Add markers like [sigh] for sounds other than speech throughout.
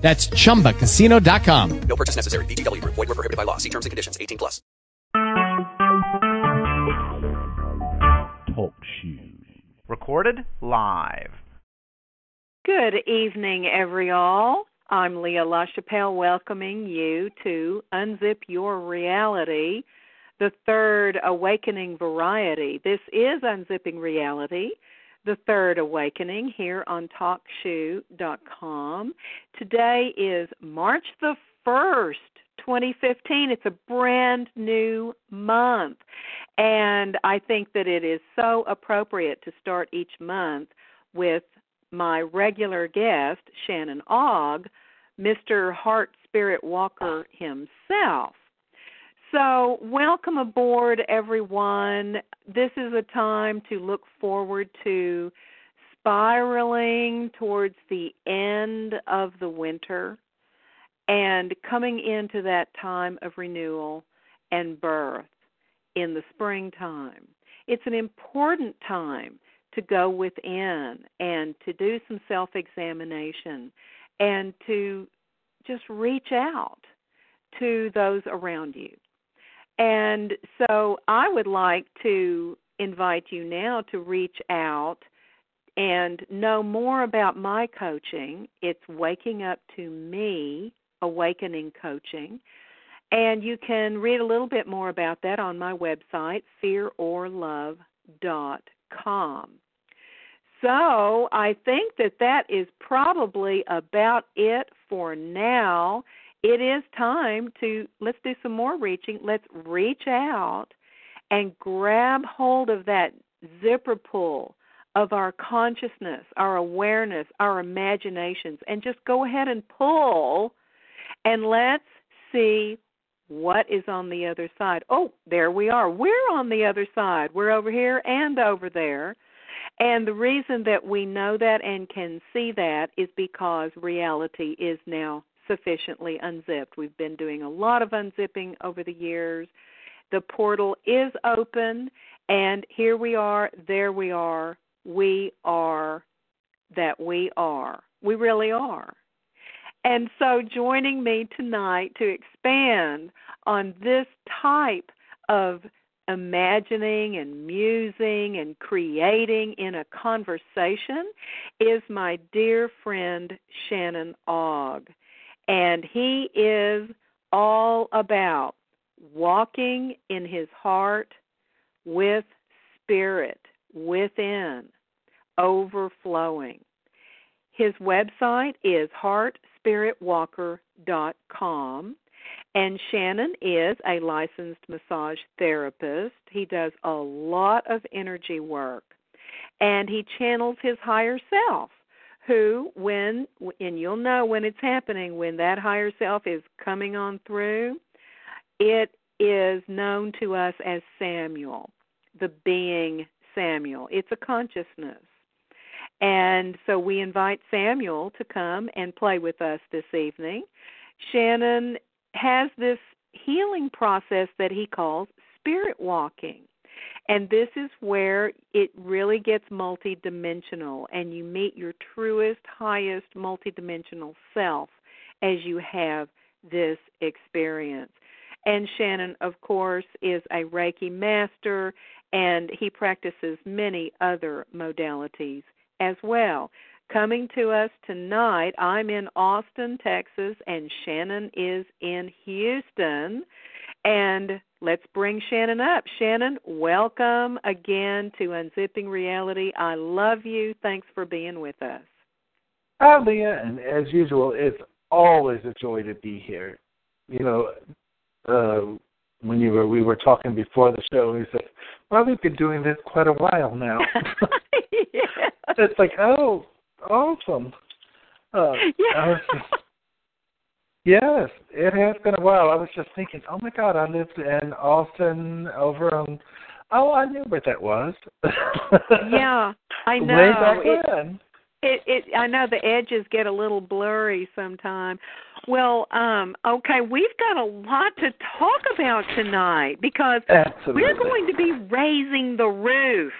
That's chumbacasino.com. No purchase necessary. VGW Group. Void were prohibited by law. See terms and conditions. 18 plus. Talk shoes. Recorded live. Good evening, every all. I'm Leah LaChapelle welcoming you to Unzip Your Reality, the third awakening variety. This is Unzipping Reality the third awakening here on talkshoe.com. Today is March the 1st, 2015. It's a brand new month. And I think that it is so appropriate to start each month with my regular guest, Shannon Ogg, Mr. Heart Spirit Walker himself. So, welcome aboard, everyone. This is a time to look forward to spiraling towards the end of the winter and coming into that time of renewal and birth in the springtime. It's an important time to go within and to do some self examination and to just reach out to those around you and so I would like to invite you now to reach out and know more about my coaching. It's Waking Up to Me, Awakening Coaching. And you can read a little bit more about that on my website, fearorlove.com. So I think that that is probably about it for now it is time to let's do some more reaching. Let's reach out and grab hold of that zipper pull of our consciousness, our awareness, our imaginations, and just go ahead and pull and let's see what is on the other side. Oh, there we are. We're on the other side. We're over here and over there. And the reason that we know that and can see that is because reality is now sufficiently unzipped. We've been doing a lot of unzipping over the years. The portal is open, and here we are, there we are, we are that we are. We really are. And so, joining me tonight to expand on this type of imagining and musing and creating in a conversation is my dear friend Shannon Ogg and he is all about walking in his heart with spirit within, overflowing. His website is heartspiritwalker.com. And Shannon is a licensed massage therapist. He does a lot of energy work. And he channels his higher self who when and you'll know when it's happening when that higher self is coming on through. It is known to us as Samuel the being Samuel. It's a consciousness. And so we invite Samuel to come and play with us this evening. Shannon has this healing process that he calls spirit walking and this is where it really gets multidimensional and you meet your truest, highest multidimensional self as you have this experience. And Shannon, of course, is a Reiki master and he practices many other modalities as well. Coming to us tonight, I'm in Austin, Texas, and Shannon is in Houston. And let's bring Shannon up. Shannon, welcome again to Unzipping Reality. I love you. Thanks for being with us. Hi, Leah. And as usual, it's always a joy to be here. You know, uh, when you were we were talking before the show, you said, "Well, we've been doing this quite a while now." yeah. [laughs] [laughs] It's like, oh, awesome. Uh, [laughs] yeah. Yes, it has been a while. I was just thinking, oh my God, I lived in Austin over on. Oh, I knew where that was. [laughs] Yeah, I know. Way back It- when. It, it I know the edges get a little blurry sometimes. Well, um, okay, we've got a lot to talk about tonight because Absolutely. we're going to be raising the roof.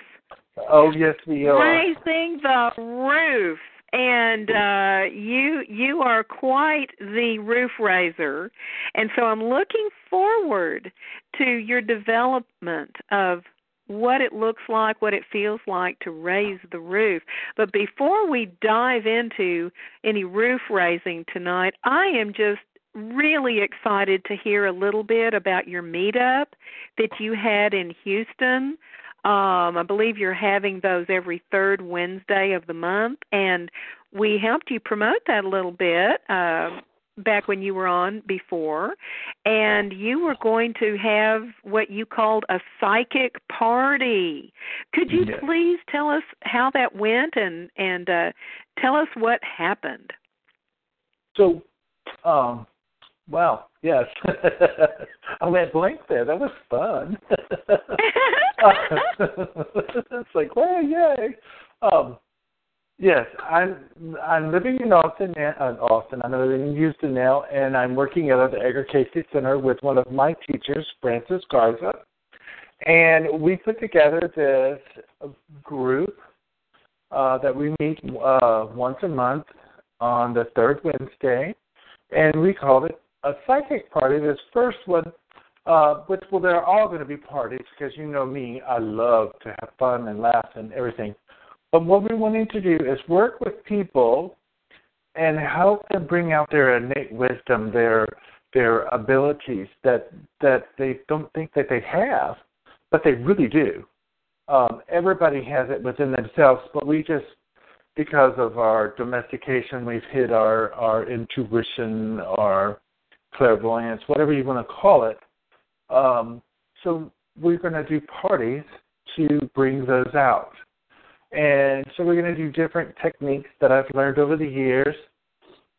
Oh yes, we are. Raising the roof. And uh you you are quite the roof raiser. And so I'm looking forward to your development of what it looks like, what it feels like to raise the roof. But before we dive into any roof raising tonight, I am just really excited to hear a little bit about your meetup that you had in Houston. Um, I believe you're having those every third Wednesday of the month, and we helped you promote that a little bit. Uh, back when you were on before, and you were going to have what you called a psychic party. Could you Yes. please tell us how that went and and uh, tell us what happened? So, um, wow, yes. [laughs] I went blank there. That was fun. [laughs] it's like, well, yay. Um, yes, I'm I'm living in Austin, uh, Austin. I'm living in Houston now, and I'm working at the Edgar Cayce Center with one of my teachers, Francis Garza, and we put together this group uh, that we meet uh, once a month on the third Wednesday, and we called it a psychic party. This first one, uh, which well, they're all going to be parties because you know me, I love to have fun and laugh and everything. But what we're wanting to do is work with people and help them bring out their innate wisdom, their their abilities that that they don't think that they have, but they really do. Um, everybody has it within themselves, but we just because of our domestication, we've hid our, our intuition, our clairvoyance, whatever you want to call it. Um, so we're going to do parties to bring those out. And so we're going to do different techniques that I've learned over the years.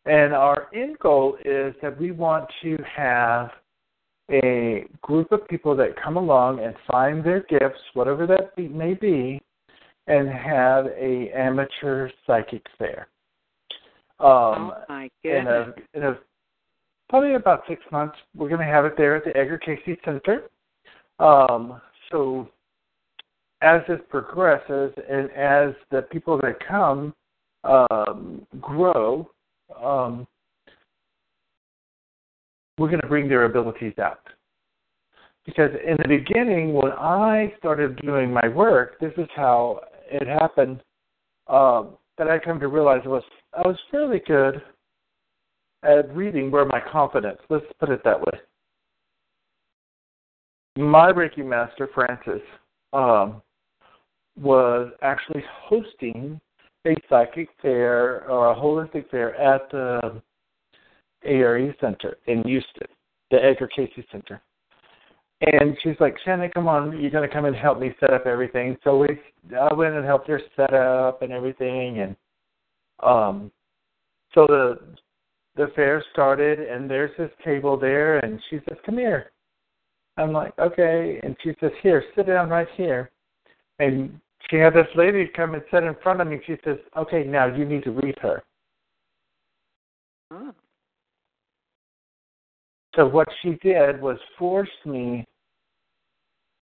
And our end goal is that we want to have a group of people that come along and find their gifts, whatever that be, may be, and have a amateur psychic fair. Um, oh my in goodness! a, in a probably about six months, we're going to have it there at the Edgar Cayce Center. Um, so as this progresses and as the people that come um, grow, um, we're going to bring their abilities out. Because in the beginning, when I started doing my work, this is how it happened. Um, that I come to realize was I was fairly good at reading where my confidence. Let's put it that way. My Reiki master Francis um, was actually hosting a psychic fair or a holistic fair at the ARE Center in Houston, the Edgar Cayce Center. And she's like, Shannon, come on, you're going to come and help me set up everything. So we, I went and helped her set up and everything, and um, so the the fair started, and there's this table there, and she says, "Come here." I'm like, "Okay," and she says, "Here, sit down right here." And she had this lady come and sit in front of me. She says, "Okay, now you need to read her." Oh. So what she did was force me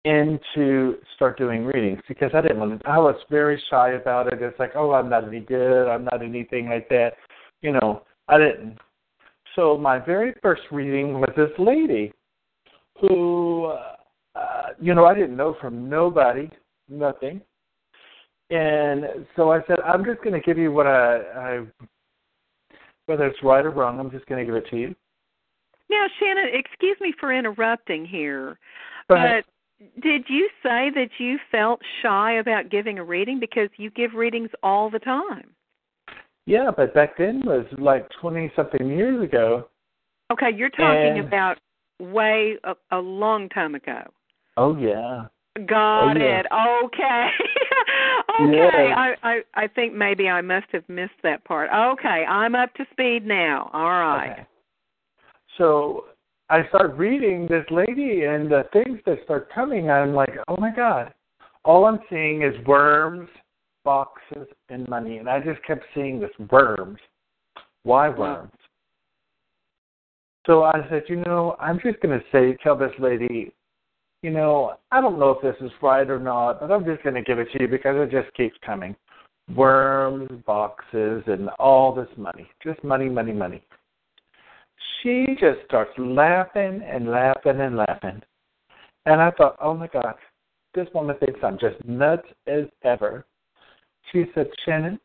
into start doing readings because I didn't want to. I was very shy about it. It's like, oh, I'm not any good. I'm not anything like that. You know, I didn't. So my very first reading was this lady who, uh, you know, I didn't know from nobody, nothing. And so I said, I'm just going to give you what I, I, whether it's right or wrong, I'm just going to give it to you. Now, Shannon, excuse me for interrupting here, but did you say that you felt shy about giving a reading because you give readings all the time? Yeah, but back then was like twenty something years ago. Okay, you're talking And- about way a, a long time ago. Oh yeah. Got Oh, yeah. it. Okay. [laughs] okay. Yeah. I, I I think maybe I must have missed that part. Okay, I'm up to speed now. All right. Okay. So I start reading this lady and the things that start coming. I'm like, oh my god! All I'm seeing is worms, boxes, and money, and I just kept seeing this worms. Why worms? So I said, you know, I'm just going to say, tell this lady, you know, I don't know if this is right or not, but I'm just going to give it to you because it just keeps coming. Worms, boxes, and all this money. Just money, money, money. She just starts laughing and laughing and laughing. And I thought, oh my God, this woman thinks I'm just nuts as ever. She said, Shannon,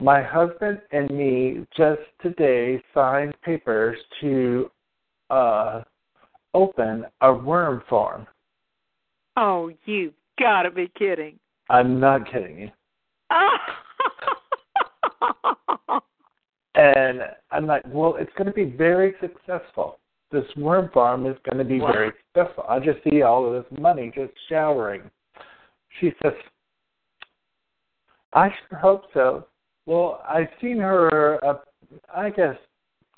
my husband and me just today signed papers to uh, open a worm farm. Oh, you gotta be kidding. I'm not kidding you. [laughs] and I'm like, well, it's going to be very successful. This worm farm is going to be Wow. very successful. I just see all of this money just showering. She says, I sure hope so. Well, I've seen her, uh, I guess,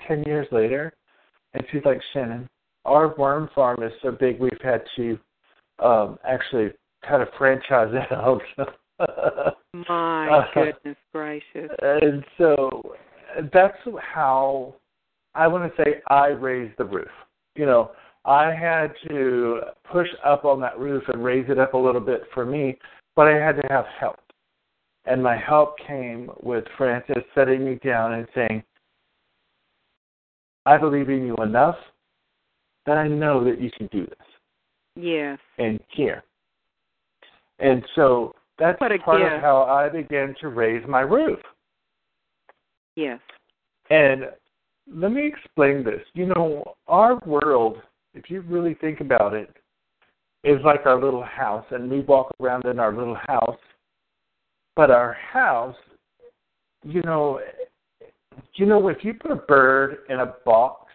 10 years later, and she's like, Shannon, our worm farm is so big we've had to um, actually kind of franchise [laughs] it out. My Uh, goodness gracious. and so that's how I want to say I raised the roof. You know, I had to push up on that roof and raise it up a little bit for me, but I had to have help. And my help came with Francis setting me down and saying, I believe in you enough that I know that you can do this Yes. and here. And so that's part gift. of how I began to raise my roof. Yes. And let me explain this. You know, our world, if you really think about it, is like our little house, and we walk around in our little house. But our house, you know, you know, if you put a bird in a box,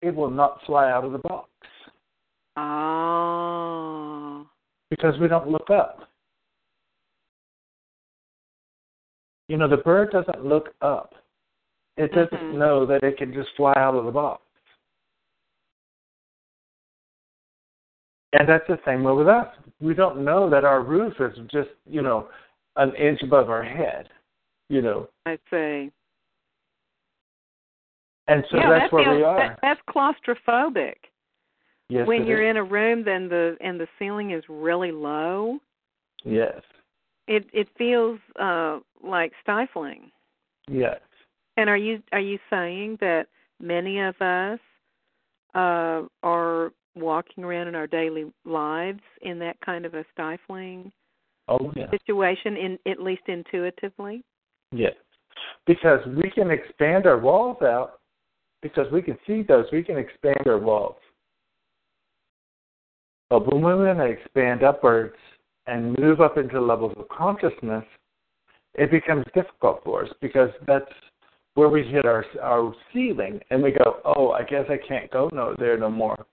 it will not fly out of the box Oh. because we don't look up. You know, the bird doesn't look up. It doesn't Mhm. know that it can just fly out of the box. And that's the same way with us. We don't know that our roof is just, you know, an inch above our head, you know. I see. And so yeah, that's that where feels, we are. That, that's claustrophobic. yes, when you're is. in a room then the and the ceiling is really low, Yes. it it feels uh like stifling. Yes. And are you are you saying that many of us uh are walking around in our daily lives in that kind of a stifling Oh, yeah. situation in at least intuitively? Yes. Because we can expand our walls out because we can see those, we can expand our walls. But when we're going to expand upwards and move up into levels of consciousness, it becomes difficult for us because that's where we hit our our ceiling and we go, oh, I guess I can't go no there no more.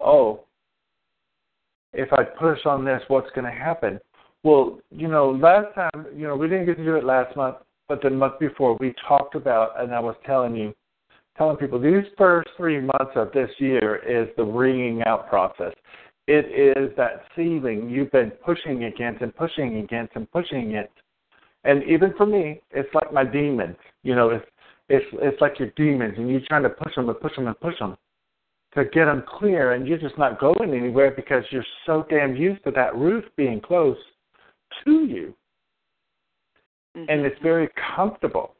Oh, if I push on this, what's going to happen? Well, you know, last time, you know, we didn't get to do it last month, but the month before we talked about, and I was telling you, telling people these first three months of this year is the wringing out process. It is that ceiling you've been pushing against and pushing against and pushing it. And even for me, it's like my demons. You know, it's it's it's like your demons, and you're trying to push them and push them and push them to get them clear, and you're just not going anywhere because you're so damn used to that roof being close to you and it's very comfortable.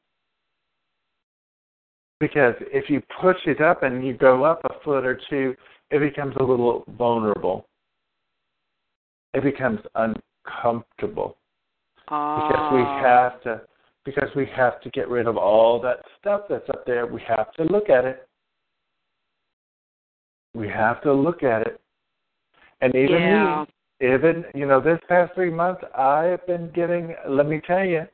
Because if you push it up and you go up a foot or two, it becomes a little vulnerable. It becomes uncomfortable because we Ah. have to because we have to get rid of all that stuff that's up there. We have to look at it. We have to look at it. And even Yeah. me, even you know, this past three months, I have been getting. Let me tell you.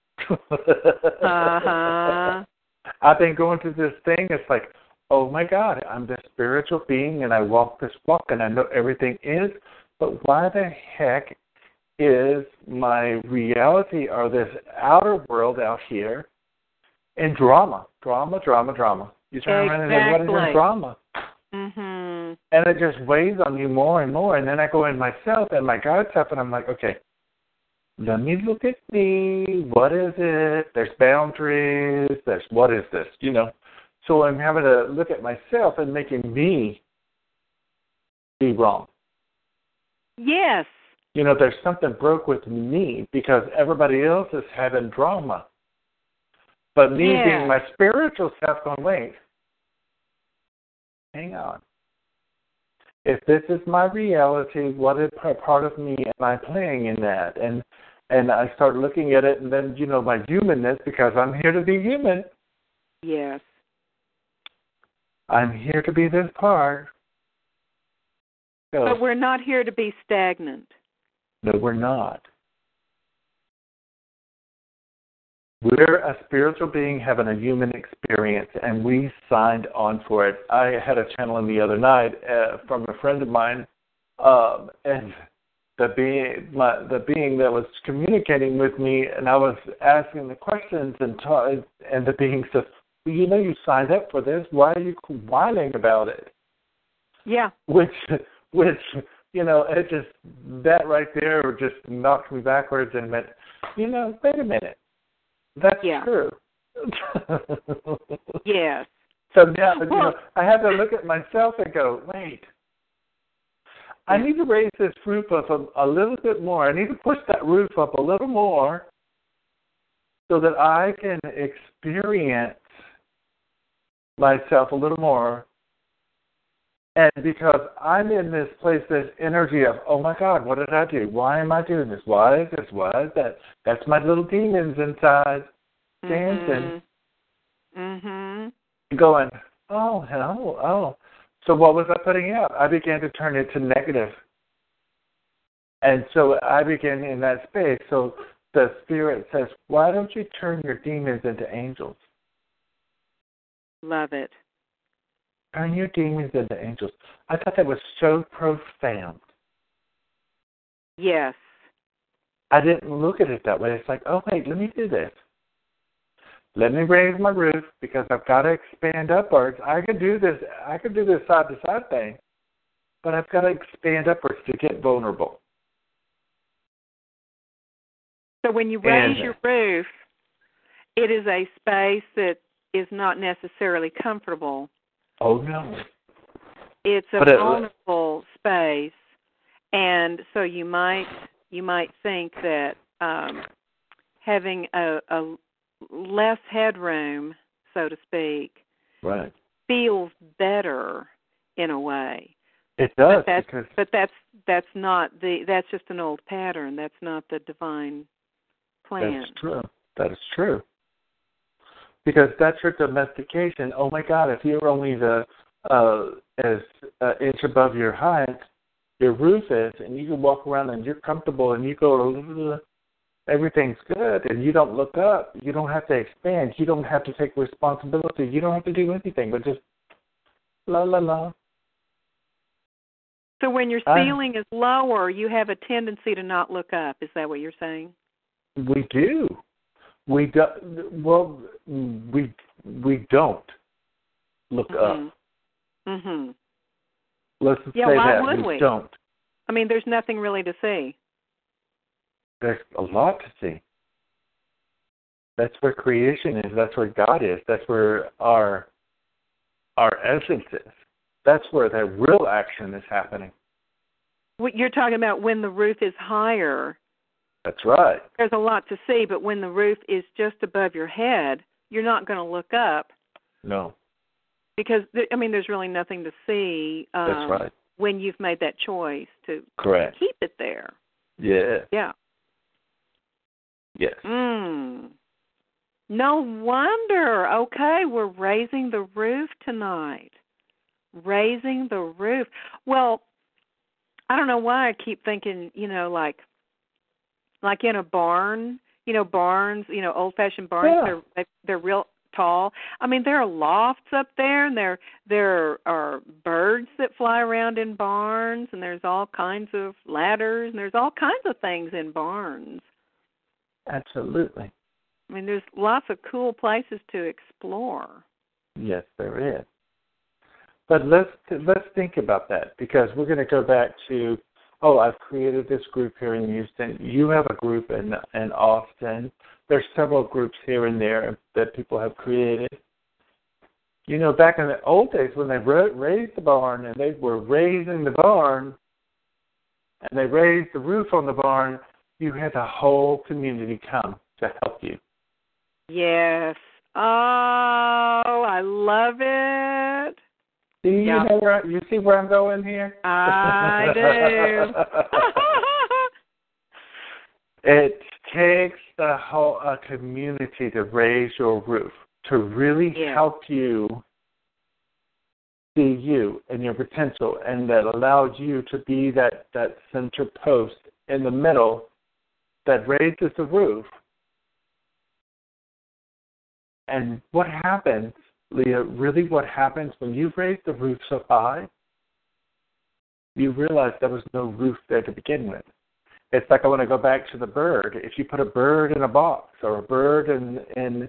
Uh-huh. [laughs] I've been going through this thing. It's like, oh my God, I'm this spiritual being, and I walk this walk, and I know everything is. But why the heck is my reality or this outer world out here in drama, drama, drama, drama. You turn around and say, "What is in drama?" Mhm. And it just weighs on you more and more. And then I go in myself and my God stuff, and I'm like, okay, let me look at me. What is it? There's boundaries. There's what is this? You know. So I'm having to look at myself and making me be wrong. Yes. You know, there's something broke with me because everybody else is having drama. But me Yeah. being my spiritual self going, wait, hang on. If this is my reality, what part of me am I playing in that? And and I start looking at it, and then you know my humanness because I'm here to be human. Yes. I'm here to be this part. So, But we're not here to be stagnant. no, we're not. We're a spiritual being having a human experience, and we signed on for it. I had a channeling the other night uh, from a friend of mine, um, and the being my, the being that was communicating with me, and I was asking the questions, and ta- and the being says, well, "You know, you signed up for this. Why are you whining about it?" Yeah. which which you know it just that right there just knocked me backwards and meant you know wait a minute that's Yeah. true [laughs] Yes. so now you know i had to look at myself and go wait i need to raise this roof up a, a little bit more i need to push that roof up a little more so that i can experience myself a little more and because I'm in this place, this energy of, oh my God, what did I do? Why am I doing this? Why is this? Why is that? That's my little demons inside dancing, Mhm. going, oh, hell, oh. So what was I putting out? I began to turn it to negative. And so I began in that space. So the Spirit says, why don't you turn your demons into angels? Love it. Turn your demons into angels. I thought that was so profound. Yes. I didn't look at it that way. It's like, oh wait, let me do this. Let me raise my roof because I've got to expand upwards. I could do this. I could do this side to side thing, but I've got to expand upwards to get vulnerable. So when you raise And- your roof, it is a space that is not necessarily comfortable. Oh no. It's a But it- vulnerable space, and so you might you might think that um, having a, a less headroom, so to speak, Right. feels better in a way. It does but that's because but that's that's not the that's just an old pattern. That's not the divine plan. that's true. That is true. Because that's your domestication. Oh my God! If you're only the uh, as uh, inch above your height, your roof is, and you can walk around and you're comfortable, and you go, everything's good, and you don't look up. You don't have to expand. You don't have to take responsibility. You don't have to do anything, but just la la la. So when your I- ceiling is lower, you have a tendency to not look up. Is that what you're saying? We do. We do. Well, we we don't look up. Mhm. Let's Yeah, say why that would we? don't. I mean, there's nothing really to see. There's a lot to see. That's where creation is. That's where God is. That's where our our essence is. That's where the real action is happening. What you're talking about when the roof is higher, That's right. there's a lot to see, but when the roof is just above your head, you're not going to look up No, because th- I mean, there's really nothing to see. Um, that's right. When you've made that choice to Correct. keep it there. Yeah. Yeah. Yes. Mm. No wonder. Okay, we're raising the roof tonight. Raising the roof. Well, I don't know why I keep thinking, you know, like like in a barn, you know, barns, you know, old-fashioned barns, Yeah. they're they- they're real tall. I mean, there are lofts up there and there there are birds that fly around in barns and there's all kinds of ladders and there's all kinds of things in barns. Absolutely. I mean, there's lots of cool places to explore. Yes, there is. But let's let's think about that because we're going to go back to oh, I've created this group here in Houston. You have a group in in Austin. There's several groups here and there that people have created. You know, back in the old days when they raised the barn and they were raising the barn and they raised the roof on the barn, you had the whole community come to help you. Yes. Oh, I love it. Do you yep. know where you see where I'm going here? I do. [laughs] it takes the whole a community to raise your roof to really yeah. help you see you and your potential, and that allows you to be that that center post in the middle that raises the roof. And what happens Leah, really what happens when you raise the roof so high, you realize there was no roof there to begin with. It's like I want to go back to the bird. If you put a bird in a box or a bird in in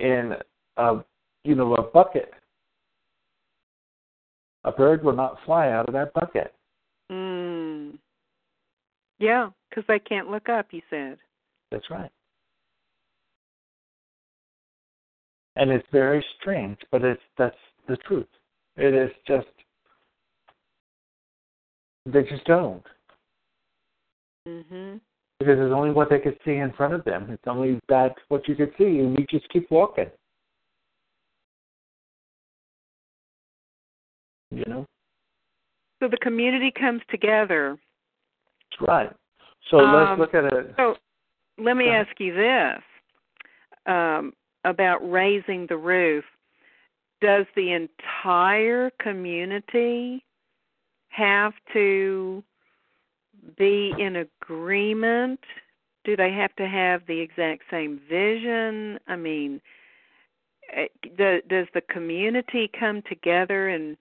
in a you know a bucket, a bird will not fly out of that bucket. Mm. Yeah, because they can't look up. You said. That's right. And it's very strange, but it's that's the truth. It is just they just don't. Mhm. Because it's only what they could see in front of them. It's only that what you could see, and you just keep walking. You know. So the community comes together. That's right. So um, let's look at it. So let me ask you this. Um, about raising the roof, does the entire community have to be in agreement? Do they have to have the exact same vision? I mean, eh, does the community come together and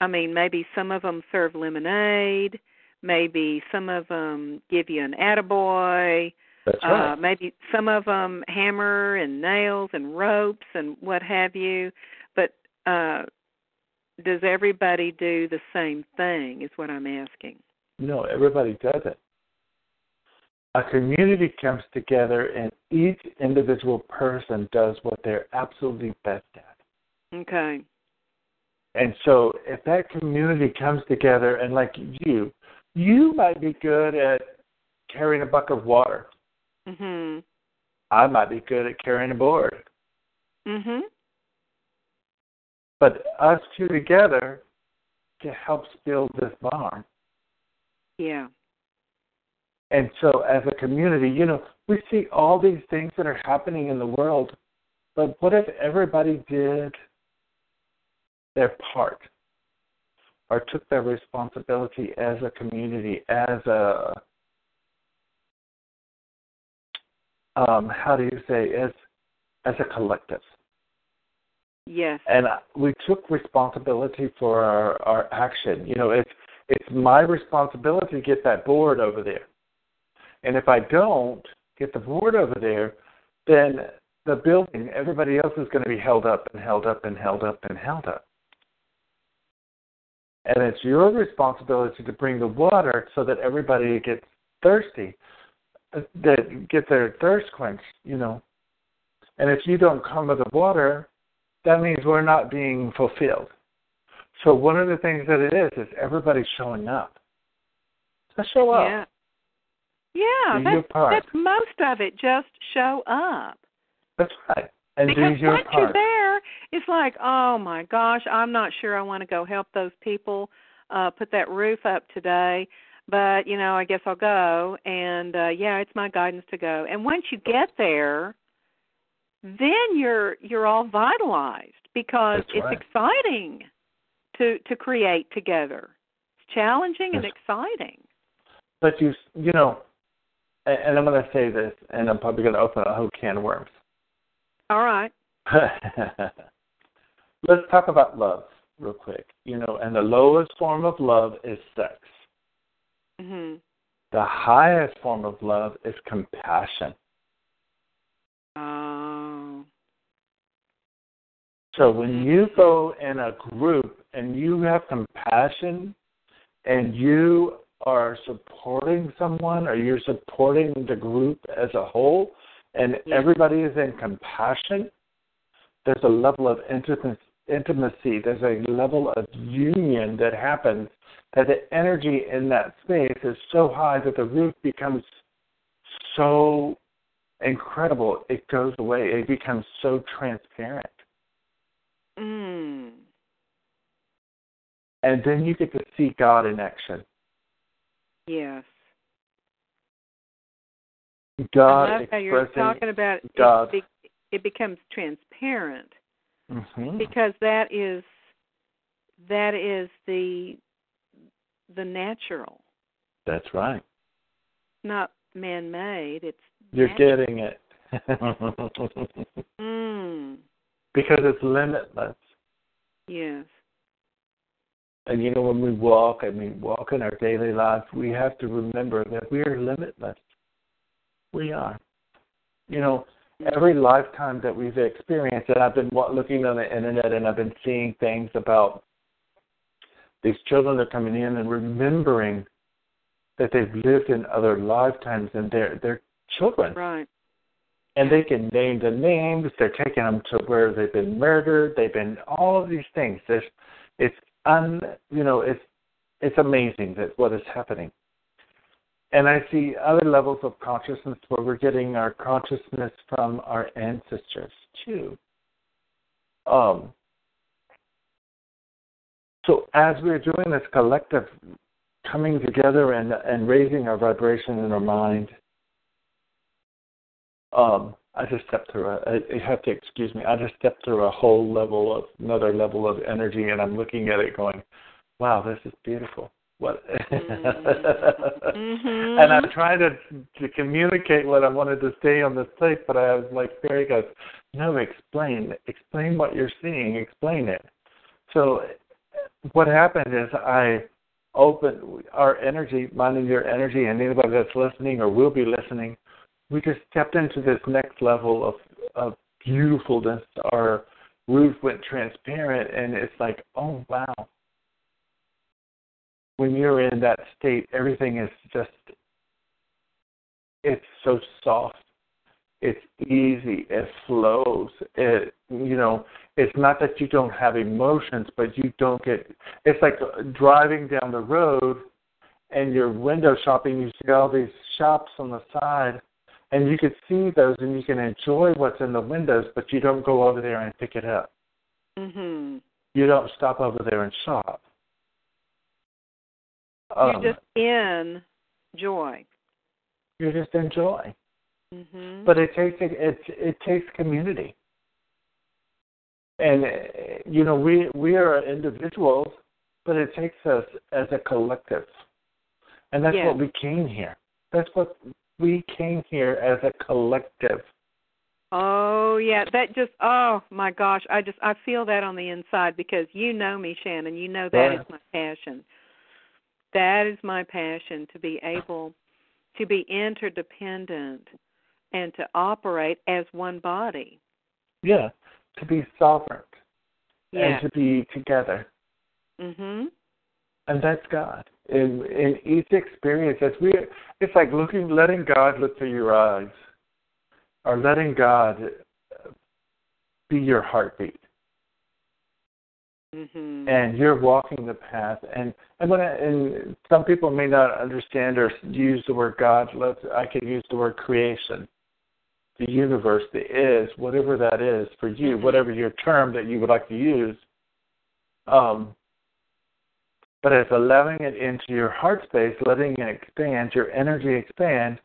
I mean, maybe some of them serve lemonade, maybe some of them give you an attaboy, that's right. Uh, maybe some of them hammer and nails and ropes and what have you, but uh, does everybody do the same thing? Is what I'm asking. No, everybody does it. A community comes together, and each individual person does what they're absolutely best at. Okay. And so, if that community comes together, and like you, you might be good at carrying a bucket of water Mhm. I might be good at carrying a board. Mhm. But us two together to help build this barn. Yeah. And so, as a community, you know, we see all these things that are happening in the world, but what if everybody did their part or took their responsibility as a community, as a um, how do you say, as as a collective. Yes. And we took responsibility for our, our action. You know, it's it's my responsibility to get that board over there. And if I don't get the board over there, then the building, everybody else is going to be held up and held up and held up and held up. And it's your responsibility to bring the water so that everybody gets thirsty that get their thirst quenched, you know. And if you don't come with the water, that means we're not being fulfilled. So one of the things that it is is everybody's showing up. So show up. Yeah. Yeah, do that's, that's most of it. Just show up. That's right. And because do your once part. you're there, it's like, oh my gosh, I'm not sure I want to go help those people uh put that roof up today but you know, I guess I'll go. And uh, yeah, it's my guidance to go. And once you get there, then you're you're all vitalized because That's it's right. exciting to to create together. It's challenging and exciting. But you, you know, and, and I'm going to say this, and I'm probably going to open a whole can of worms. All right. [laughs] Let's talk about love real quick. You know, and the lowest form of love is sex. Mhm. The highest form of love is compassion. Oh. So when you go in a group and you have compassion and you are supporting someone or you're supporting the group as a whole and Yeah. everybody is in compassion, there's a level of intimacy, there's a level of union that happens that the energy in that space is so high that the roof becomes so incredible. It goes away. It becomes so transparent. Mm. And then you get to see God in action. Yes. God I love how you're talking about God. be, it becomes transparent Mhm. because that is that is the the natural, That's right. not man made. It's You're natural. getting it. Mm. because it's limitless. Yes. And you know, when we walk and we walk in our daily lives, we have to remember that we are limitless. We are. You know, every lifetime that we've experienced, and I've been looking on the internet and I've been seeing things about these children are coming in and remembering that they've lived in other lifetimes and they're they're children. Right. and they can name the names. They're taking them to where they've been murdered. They've been all of these things. There's, it's un, you know, it's it's amazing that what is happening. And I see other levels of consciousness where we're getting our consciousness from our ancestors too. Um. So as we're doing this collective coming together and and raising our vibration in our mind, um, I just stepped through a, I- you have to excuse me, I just stepped through a whole level of, another level of energy and I'm looking at it going, wow, this is beautiful. What? Mhm. [laughs] And I'm trying to to communicate what I wanted to say on this place, but I was like, Barry goes, no, explain, explain what you're seeing, explain it. So what happened is I opened our energy, mine and your energy, and anybody that's listening or will be listening, we just stepped into this next level of of beautifulness. Our roof went transparent, and it's like, oh wow. When you're in that state, everything is just it's so soft. It's easy. It flows. It you know, it's not that you don't have emotions, but you don't get. It's like driving down the road, and you're window shopping. You see all these shops on the side, and you can see those, and you can enjoy what's in the windows, but you don't go over there and pick it up. Mhm. You don't stop over there and shop. Um, You're just in joy. you're just enjoy. Mhm. But it takes it, it it takes community. And you know we we are individuals, but it takes us as a collective, and that's Yes. what we came here. That's what we came here as a collective. Oh yeah, that just oh my gosh, I just I feel that on the inside because you know me, Shannon. You know that is Right. my passion. That is my passion to be able to be interdependent and to operate as one body. Yeah, to be sovereign Yeah. and to be together, Mhm. and that's God. In in each experience, as we, it's like looking, letting God look through your eyes, or letting God be your heartbeat. Mhm. and you're walking the path and and when I, and some people may not understand or use the word god let's i could use the word creation the universe the is whatever that is for you Mhm. whatever your term that you would like to use um but it's allowing it into your heart space letting it expand your energy expand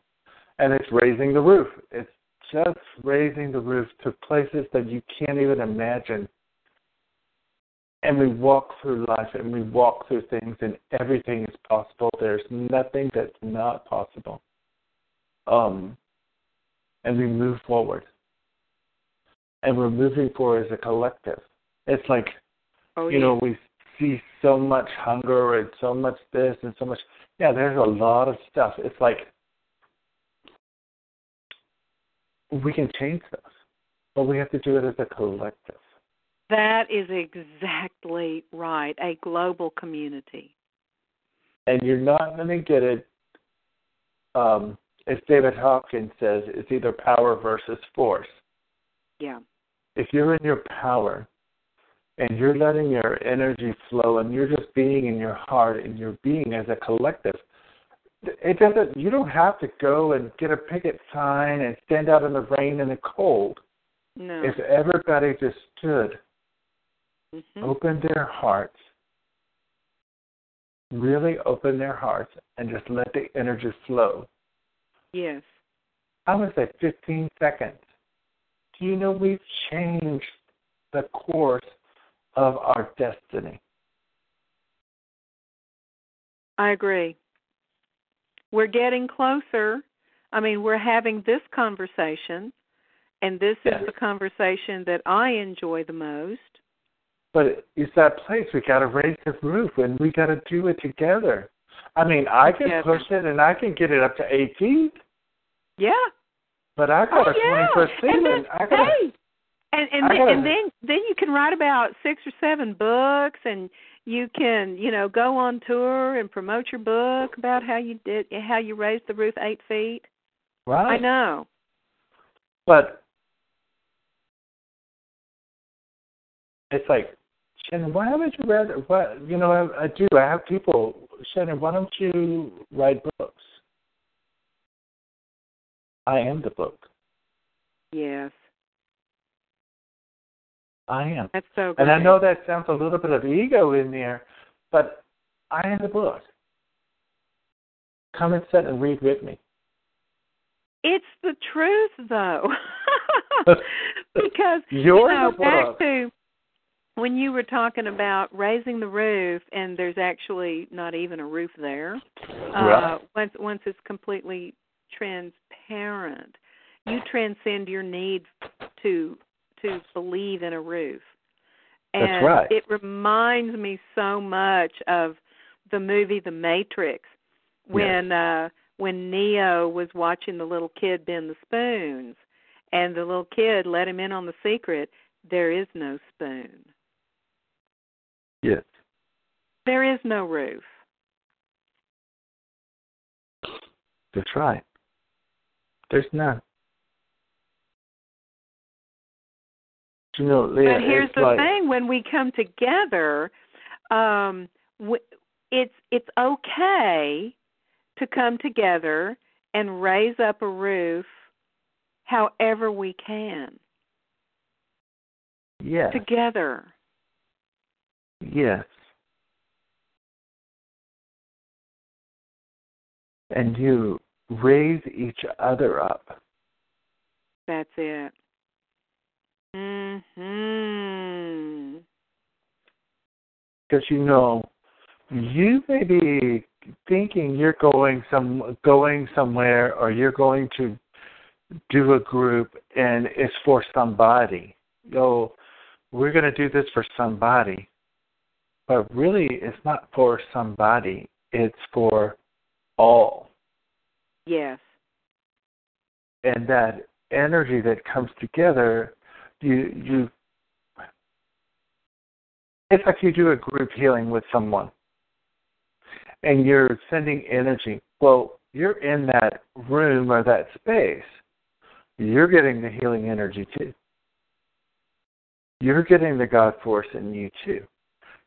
and it's raising the roof. It's just raising the roof to places that you can't even imagine. And we walk through life and we walk through things and everything is possible. There's nothing that's not possible. Um and we move forward and we're moving forward as a collective it's like oh, you yeah. know we see so much hunger and so much this and so much yeah there's a lot of stuff it's like we can change this, but we have to do it as a collective. That is exactly right. A global community. And you're not going to get it, um, as David Hawkins says, it's either power versus force. Yeah. If you're in your power and you're letting your energy flow and you're just being in your heart and you're being as a collective, it doesn't, you don't have to go and get a picket sign and stand out in the rain and the cold. No. If everybody just stood Mhm. open their hearts, really open their hearts, and just let the energy flow. Yes. I would say 15 seconds. Do you know we've changed the course of our destiny? I agree. We're getting closer. I mean, we're having this conversation, and this Yes. is the conversation that I enjoy the most. But it's that place we got to raise the roof, and we got to do it together. I mean, I can Together. push it, and I can get it up to 18, Yeah. but I got oh, a yeah. 20 foot and then, I got hey, and and then, gotta- and then then you can write about six or seven books, and you can you know go on tour and promote your book about how you did how you raised the roof eight feet. right. I know. But it's like, and why haven't you rather? What you know, I, I do. I have people, Shannon. Why don't you write books? I am the book. Yes, I am, that's so great. and I know that sounds a little bit of ego in there, but I am the book. Come and sit and read with me. It's the truth, though, [laughs] [laughs] because You're you know, the back book. to when you were talking about raising the roof, and there's actually not even a roof there. Right. Uh, once once it's completely transparent, you transcend your need to to believe in a roof. That's right. it reminds me so much of the movie The Matrix when uh when Neo was watching the little kid bend the spoons and the little kid let him in on the secret, there is no spoon. Yes. There is no roof. That's right. There's none. You know, Leah, but here's the like, thing: when we come together, um, it's it's okay to come together and raise up a roof, however we can Yes. together. Yes. And you raise each other up. That's it. Mhm. Because you know, you may be thinking you're going some going somewhere or you're going to do a group and it's for somebody. Yo, we're gonna do this for somebody. But really it's not for somebody, it's for all. Yes. and that energy that comes together, you you it's like you do a group healing with someone and you're sending energy. Well, you're in that room or that space. You're getting the healing energy too. You're getting the God force in you too.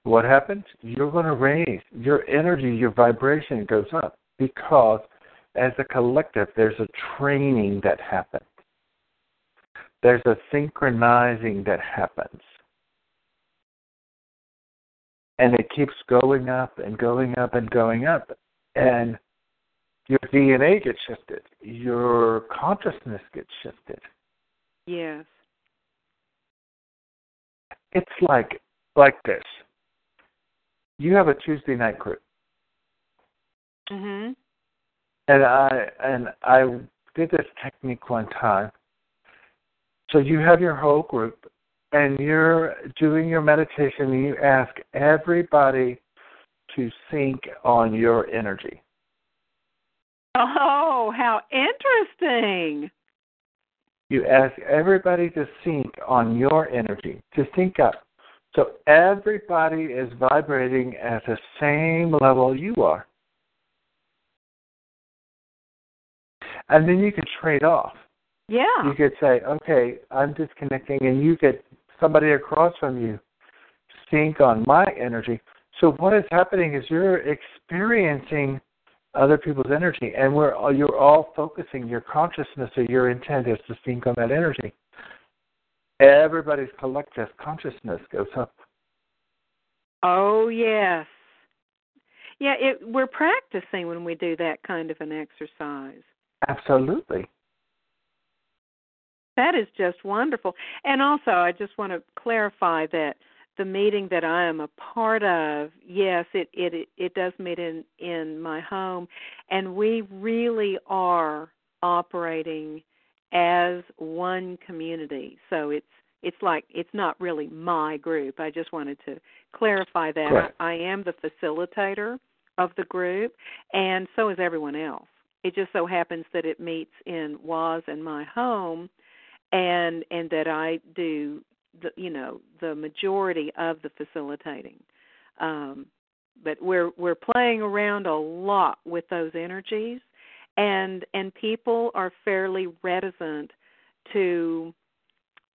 What happens? You're going to raise your energy, your vibration goes up because as a collective, there's a training that happens. There's a synchronizing that happens. And it keeps going up and going up and going up. And your DNA gets shifted. Your consciousness gets shifted. Yes. It's like like this. You have a Tuesday night group. Mhm. and I and I did this technique one time. So you have your whole group, and you're doing your meditation, and you ask everybody to sync on your energy. Oh, how interesting. You ask everybody to sync on your energy, to sync up. So everybody is vibrating at the same level you are. And then you can trade off. Yeah. You could say, okay, I'm disconnecting, and you get somebody across from you sync on my energy. So what is happening is you're experiencing other people's energy, and we're you're all focusing your consciousness or your intent is to sync on that energy. Everybody's collective consciousness goes up. Oh yes, yeah. It, we're practicing when we do that kind of an exercise. Absolutely. That is just wonderful. And also, I just want to clarify that the meeting that I am a part of, yes, it it it does meet in in my home, and we really are operating as one community. So it's it's like it's not really my group. I just wanted to clarify that. Correct. I, I am the facilitator of the group, and so is everyone else. It just so happens that it meets in Was and my home, and and that I do the you know the majority of the facilitating. Um, but we're we're playing around a lot with those energies, and and people are fairly reticent to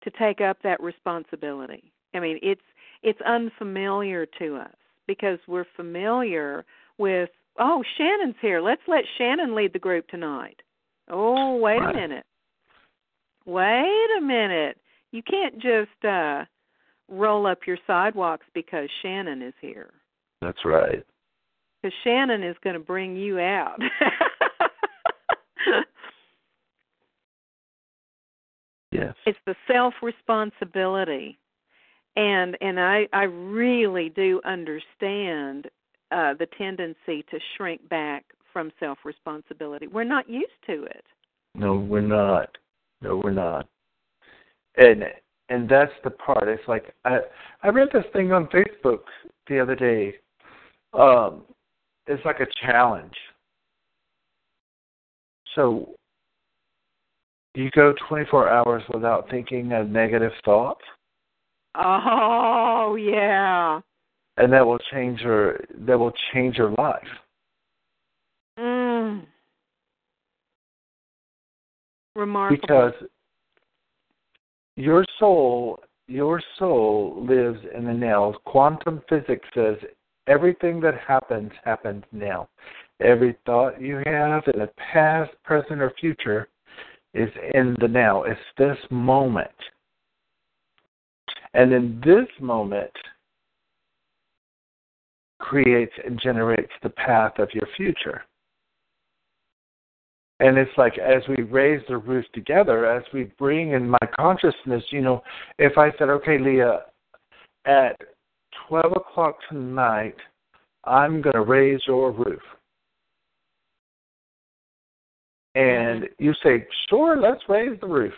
to take up that responsibility. I mean, it's it's unfamiliar to us because we're familiar with oh Shannon's here. Let's let Shannon lead the group tonight. Oh, wait Right. a minute. Wait a minute. You can't just uh roll up your sidewalks because Shannon is here. That's right. Because Shannon is going to bring you out. [laughs] Yes. it's the self responsibility and and i i really do understand uh the tendency to shrink back from self responsibility we're not used to it No, we're not. No, we're not. And and that's the part. It's like I I read this thing on Facebook the other day. Um, it's like a challenge. So you go 24 hours without thinking a negative thought, oh yeah. And that will change your that will change your life. mm. remarkable. Because your soul your soul lives in the now. Quantum physics says everything that happens happens now. Every thought you have in the past present or future is in the now. It's this moment. And in this moment creates and generates the path of your future. And it's like as we raise the roof together, as we bring in my consciousness, you know, if I said, okay, Leah, at 12 o'clock tonight, I'm going to raise your roof. And you say, sure, let's raise the roof.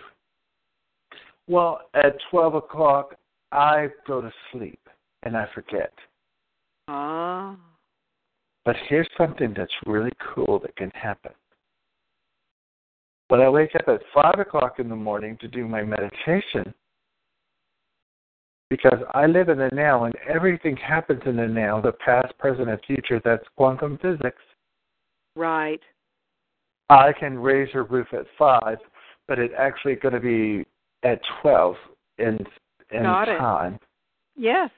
Well, at 12 o'clock, I go to sleep and I forget. ah But here's something that's really cool that can happen. When I wake up at five o'clock in the morning to do my meditation, because I live in the now and everything happens in the now, the past, present, and future, that's quantum physics. right I can raise your roof at five, but it's actually going to be at twelve in in Got it. yes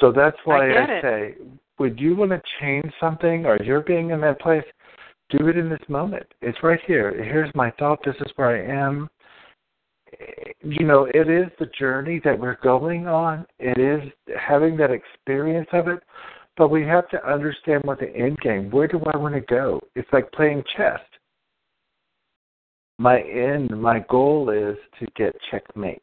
So that's why get I say, would you want to change something or you're being in that place, do it in this moment. It's right here. Here's my thought. This is where I am. You know, it is the journey that we're going on. It is having that experience of it. But we have to understand what the end game. Where do I want to go? It's like playing chess. My end, my goal is to get checkmate.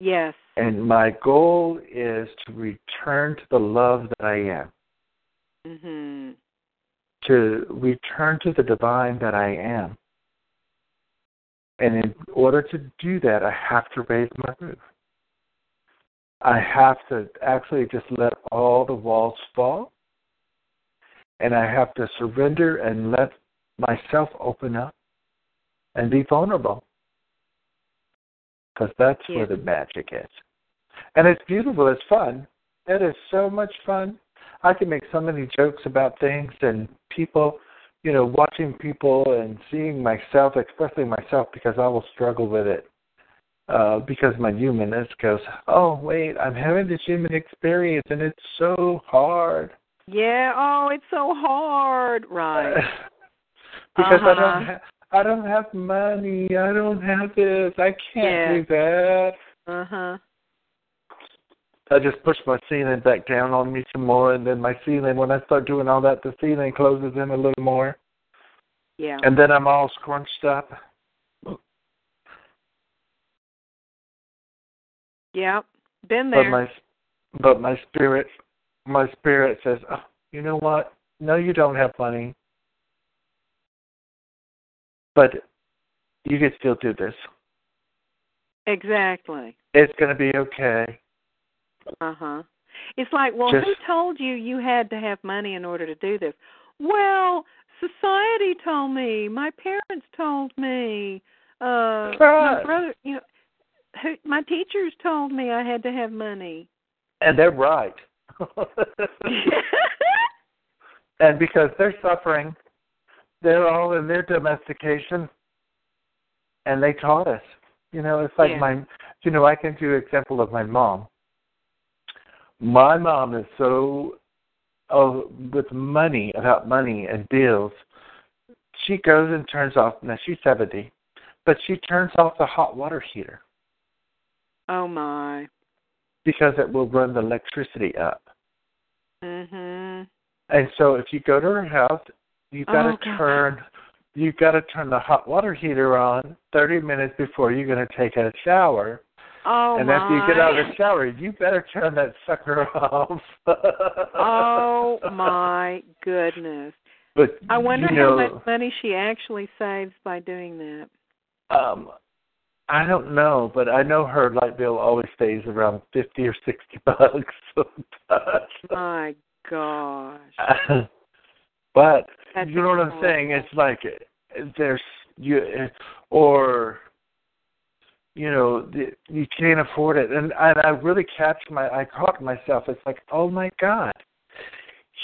yes And my goal is to return to the love that I am, mhm to return to the divine that I am. And in order to do that, I have to raise my roof. I have to actually just let all the walls fall. And I have to surrender and let myself open up and be vulnerable. Because that's Yeah. where the magic is. And it's beautiful. It's fun. It is so much fun. I can make so many jokes about things and people, you know, watching people and seeing myself, especially myself, because I will struggle with it. Uh, because my humanness goes, oh, wait, I'm having this human experience and it's so hard. Yeah. Oh, it's so hard. Right. [laughs] because I Uh-huh. don't ha- I don't have money. I don't have this. I can't Yeah. do that. Uh huh. I just push my ceiling back down on me some more, and then my ceiling. When I start doing all that, the ceiling closes in a little more, Yeah. and then I'm all scrunched up. Yeah. Been there. But my but my spirit my spirit says, oh, you know what? No, you don't have money, but you can still do this. exactly. It's going to be okay. Uh huh. It's like, well, Just- who told you you had to have money in order to do this? Well, society told me. My parents told me. Uh, my brother, you know, who, my teachers told me I had to have money. And they're right. [laughs] and because they're suffering, they're all in their domestication, and they taught us. You know, it's like Yeah. my, you know, I can do an example of my mom. My mom is so, oh, with money about money and bills. She goes and turns off. Now she's seventy, but she turns off the hot water heater oh my. because it will run the electricity up. Mhm. And so if you go to her house, you've got Oh, to God. turn you've got to turn the hot water heater on 30 minutes before you're going to take a shower. Oh and my. after you get out of the shower, you better turn that sucker [laughs] off. oh my goodness. But I wonder you know, how much money she actually saves by doing that. um I don't know, but I know her light bill always stays around 50 or 60 [laughs] bucks. sometimes. [laughs] My gosh. [laughs] but That's you know what I'm saying? It's like there's you or you know the, you can't afford it, and and I really catch my I caught myself. It's like oh my god,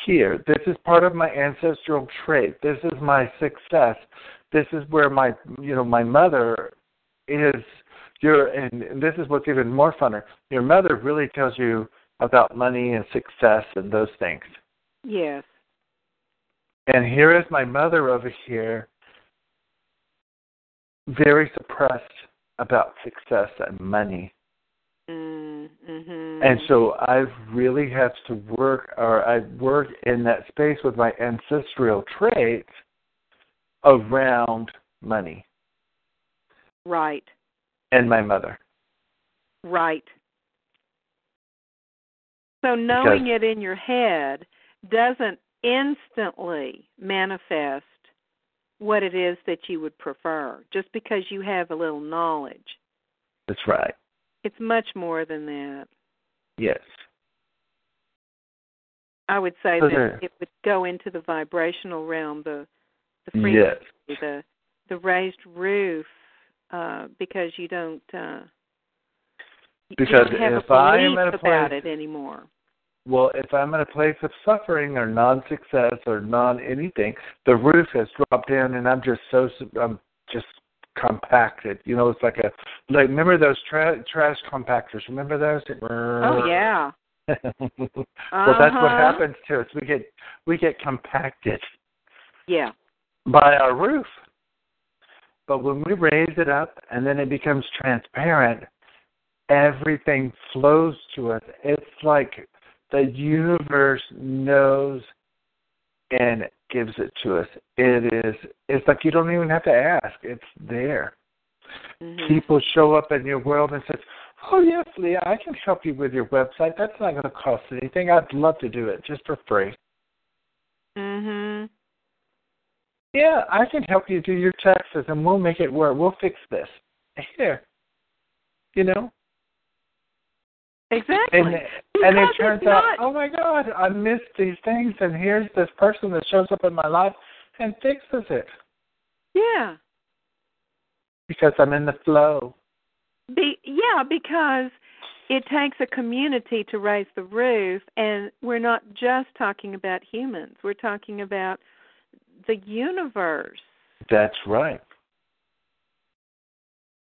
here this is part of my ancestral trait. This is my success. This is where my you know my mother is. Your and, and this is what's even more funner. Your mother really tells you about money and success and those things. Yes. And here is my mother over here, very suppressed about success and money. Mm, mhm. And so I really have to work, or I work in that space with my ancestral traits around money right. and my mother. Right. So knowing it in your head doesn't instantly manifest what it is that you would prefer just because you have a little knowledge. That's right. It's much more than that. Yes. I would say So that it would go into the vibrational realm, the the Yes. the the raised roof, uh, because you don't uh, you Because don't have if a I am at a place, about it anymore. Well, if I'm in a place of suffering or non-success or non-anything, the roof has dropped in, and I'm just so I'm just compacted. You know, it's like a like remember those tra- trash compactors? Remember those? [laughs] Oh yeah. well, that's what Uh-huh. happens to us. We get we get compacted Yeah. by our roof. But when we raise it up and then it becomes transparent, everything flows to us. It's like the universe knows and gives it to us. It is it's like you don't even have to ask. It's there. Mhm. People show up in your world and says, Oh yes, Leah, I can help you with your website. That's not gonna cost anything. I'd love to do it just for free. Mhm. Yeah, I can help you do your taxes and we'll make it work. We'll fix this. Here. You know? Exactly. And and it turns it's out, not- oh my God, I missed these things and here's this person that shows up in my life and fixes it. Yeah. Because I'm in the flow. Be, yeah, because it takes a community to raise the roof, and we're not just talking about humans. We're talking about the universe. That's right.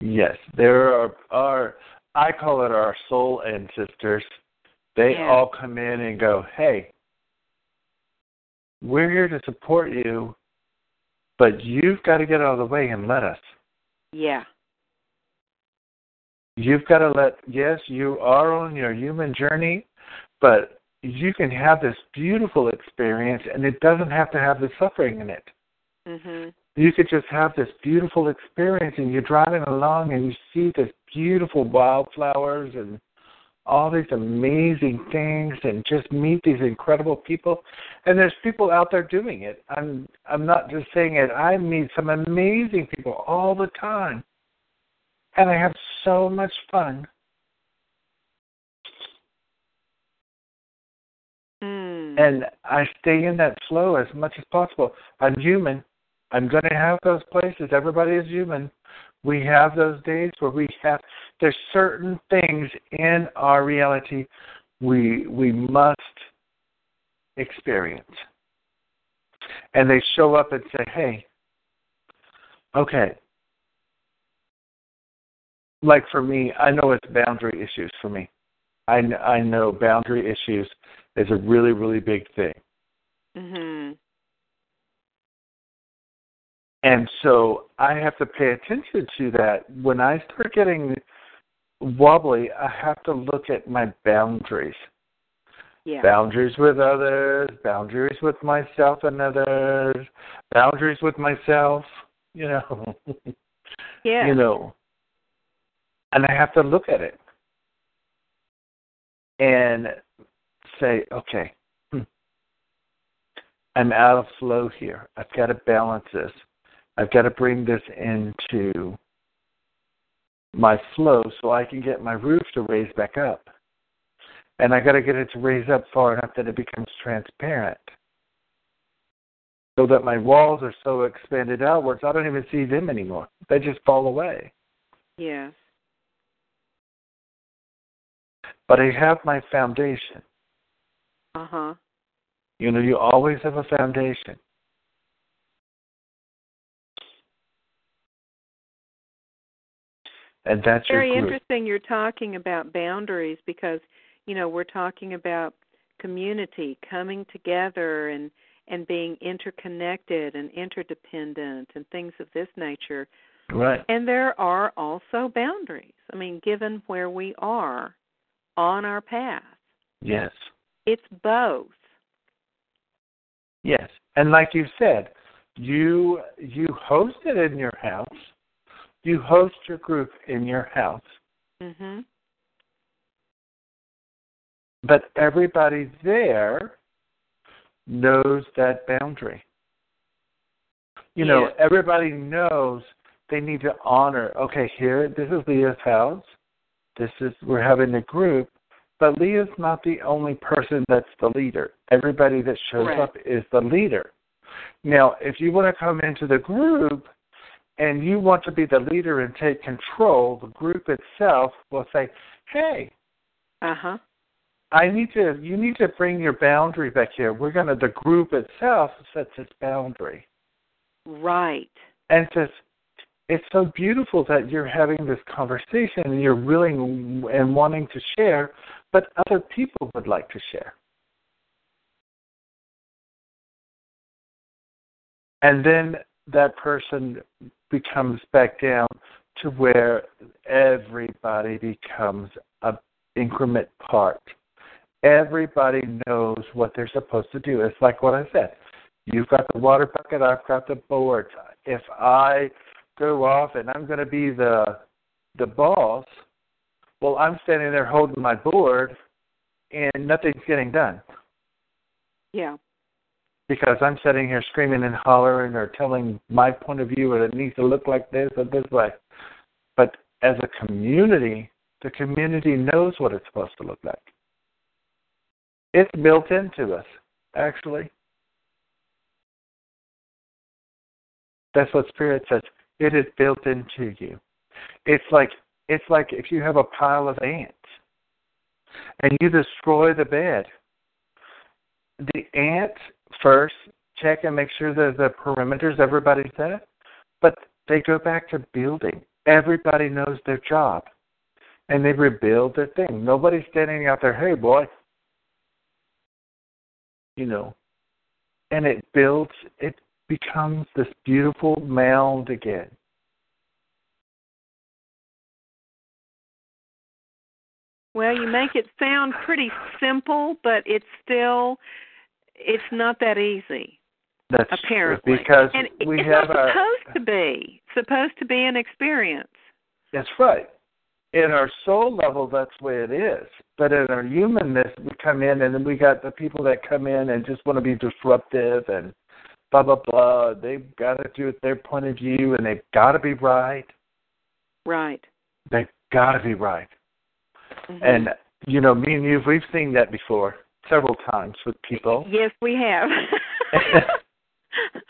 Yes, there are, are I call it our soul ancestors. They Yeah. all come in and go, "Hey, we're here to support you, but you've got to get out of the way and let us. Yeah. You've got to let, yes, you are on your human journey, but you can have this beautiful experience and it doesn't have to have the suffering in it. Mhm. You could just have this beautiful experience and you're driving along and you see this beautiful wildflowers and all these amazing things and just meet these incredible people and there's people out there doing it i'm i'm not just saying it i meet some amazing people all the time and i have so much fun Mm. and i stay in that flow as much as possible. I'm human. I'm going to have those places. Everybody is human. We have those days where we have there's certain things in our reality we we must experience. And they show up and say hey okay. Like for me i know it's boundary issues for me i i know boundary issues is a really really big thing Mhm. And so I have to pay attention to that. When I start getting wobbly, I have to look at my boundaries. Yeah. Boundaries with others, boundaries with myself and others, boundaries with myself, you know. [laughs] yeah. You know. And I have to look at it and say, okay, hmm, I'm out of flow here. I've got to balance this. I've got to bring this into my flow so I can get my roof to raise back up. And I got to get it to raise up far enough that it becomes transparent. So that my walls are so expanded outwards, I don't even see them anymore. They just fall away. Yes. But I have my foundation. Uh-huh. You know, you always have a foundation. And that's Very your interesting you're talking about boundaries because, you know, we're talking about community coming together and and being interconnected and interdependent and things of this nature. Right. And there are also boundaries. I mean, given where we are on our path. Yes. It's both. Yes. And like you said, you you host it in your house. You host your group in your house. Mhm. But everybody there knows that boundary. You know, everybody knows they need to honor, okay, here, this is Leah's house. This is, we're having a group. But Leah's not the only person that's the leader. Everybody that shows Correct. up is the leader. Now, if you want to come into the group and you want to be the leader and take control, the group itself will say, hey, Uh-huh. I need to. You need to bring your boundary back here. We're gonna. The group itself sets its boundary, Right. and just, it's so beautiful that you're having this conversation and you're willing and wanting to share, but other people would like to share. And then that person becomes back down to where everybody becomes a increment part everybody knows what they're supposed to do. It's like what I said. You've got the water bucket, I've got the board. If I go off and I'm going to be the the boss, well, I'm standing there holding my board, and nothing's getting done Yeah. because I'm sitting here screaming and hollering or telling my point of view, and it needs to look like this or this way. But as a community, the community knows what it's supposed to look like. It's built into us, actually. That's what Spirit says. It is built into you. It's like it's like if you have a pile of ants and you destroy the bed. The ants first check and make sure that the perimeters everybody's set, but they go back to building. Everybody knows their job. And they rebuild their thing. Nobody's standing out there, hey boy. You know. And it builds it becomes this beautiful mound again. Well, you make it sound pretty simple, but it's still it's not that easy. That's apparently because and we it's have not supposed to be. It's supposed to be an experience. That's right. In our soul level, that's the way it is. But in our humanness, we come in and then we got the people that come in and just want to be disruptive and blah blah blah. They've got to do it their point of view and they've got to be right. Right. They've got to be right. Mhm. And you know, me and you, we've seen that before several times with people. yes, we have. [laughs]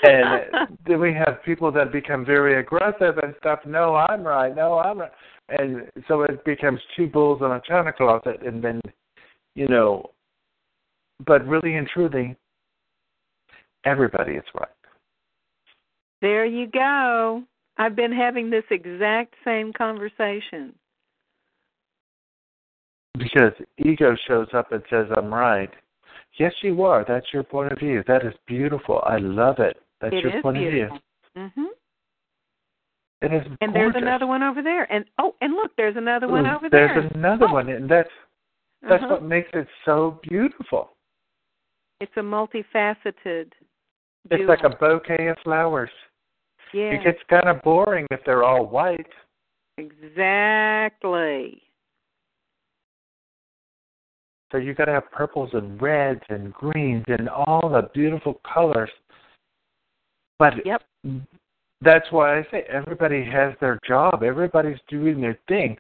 and then we have people that become very aggressive and stuff. No, I'm right. No, I'm right. And so it becomes two bulls in a china closet, and then, you know, but really and truly, everybody is right. there you go. I've been having this exact same conversation. Because ego shows up and says, I'm right. Yes, you are. That's your point of view. That is beautiful. I love it. That's It your point beautiful. of view. Mhm. It is And gorgeous. there's another one over there. And oh, and look, there's another one over there. There's another Oh. one, and that's that's Uh-huh. what makes it so beautiful. It's a multifaceted. It's like a bouquet of flowers. yeah. It gets kind of boring if they're all white. Exactly. So you got to have purples and reds and greens and all the beautiful colors. But Yep. that's why I say everybody has their job. Everybody's doing their thing,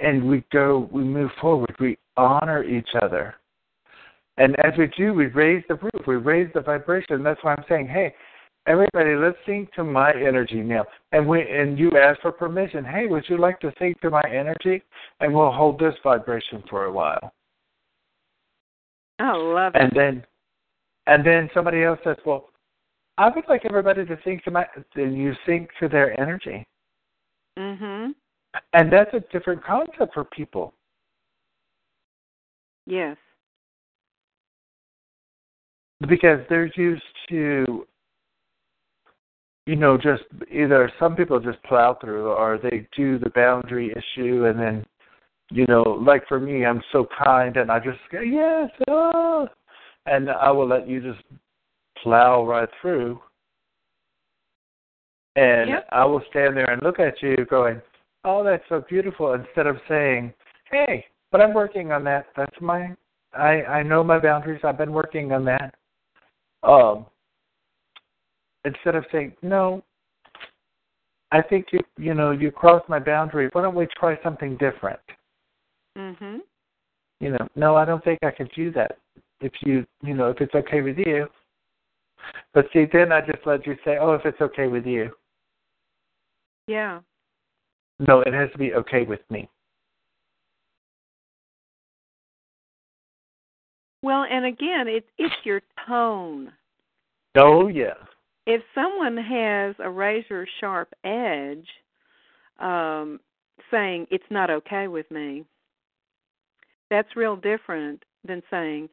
and we go, we move forward. We honor each other, and as we do, we raise the roof. We raise the vibration. That's why I'm saying, hey, everybody, let's sync to my energy now. And we and you ask for permission. Hey, would you like to sync to my energy? And we'll hold this vibration for a while. I love it. And then, and then somebody else says, "Well, I would like everybody to sync to my." Then you sync to their energy, mhm. and that's a different concept for people. Yes. Because they're used to you know just either some people just plow through or they do the boundary issue and then you know like for me i'm so kind and i just go yes oh, and i will let you just plow right through. And Yep. i will stand there and look at you going oh that's so beautiful instead of saying hey but i'm working on that. That's my i i know my boundaries. I've been working on that um, instead of saying no, I think you you know you crossed my boundary. Why don't we try something different? Mhm. You know, no, I don't think I can do that. If you you know if it's okay with you. But see, then I just let you say, oh, if it's okay with you. Yeah. No, it has to be okay with me. Well, and again, it's it's your tone. Oh yeah, If someone has a razor sharp edge, um, saying it's not okay with me, that's real different than saying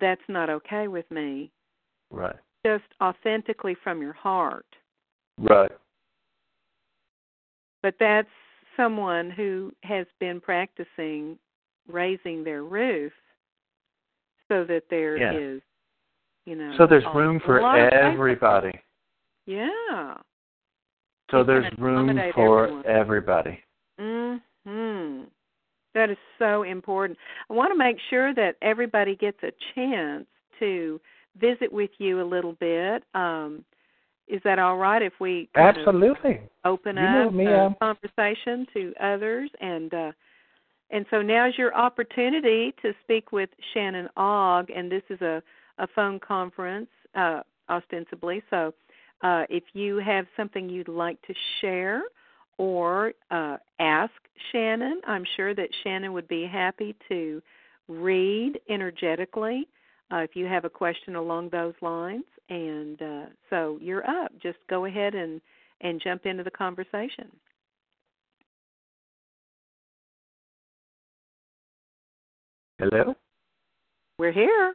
that's not okay with me. right, Just authentically from your heart. right, But that's someone who has been practicing raising their roof so that there is, you know. So there's room for everybody. Yeah. So can there's room for everyone. everybody. Mhm. That is so important. I want to make sure that everybody gets a chance to visit with you a little bit. Um, is that all right if we Absolutely. open You up me, the I'm- conversation to others and uh and so now's your opportunity to speak with Shannon Ogg and this is a a phone conference uh ostensibly so Uh, if you have something you'd like to share or uh, ask Shannon, I'm sure that Shannon would be happy to read energetically uh, if you have a question along those lines. And uh, so you're up. Just go ahead and, and jump into the conversation. Hello? We're here.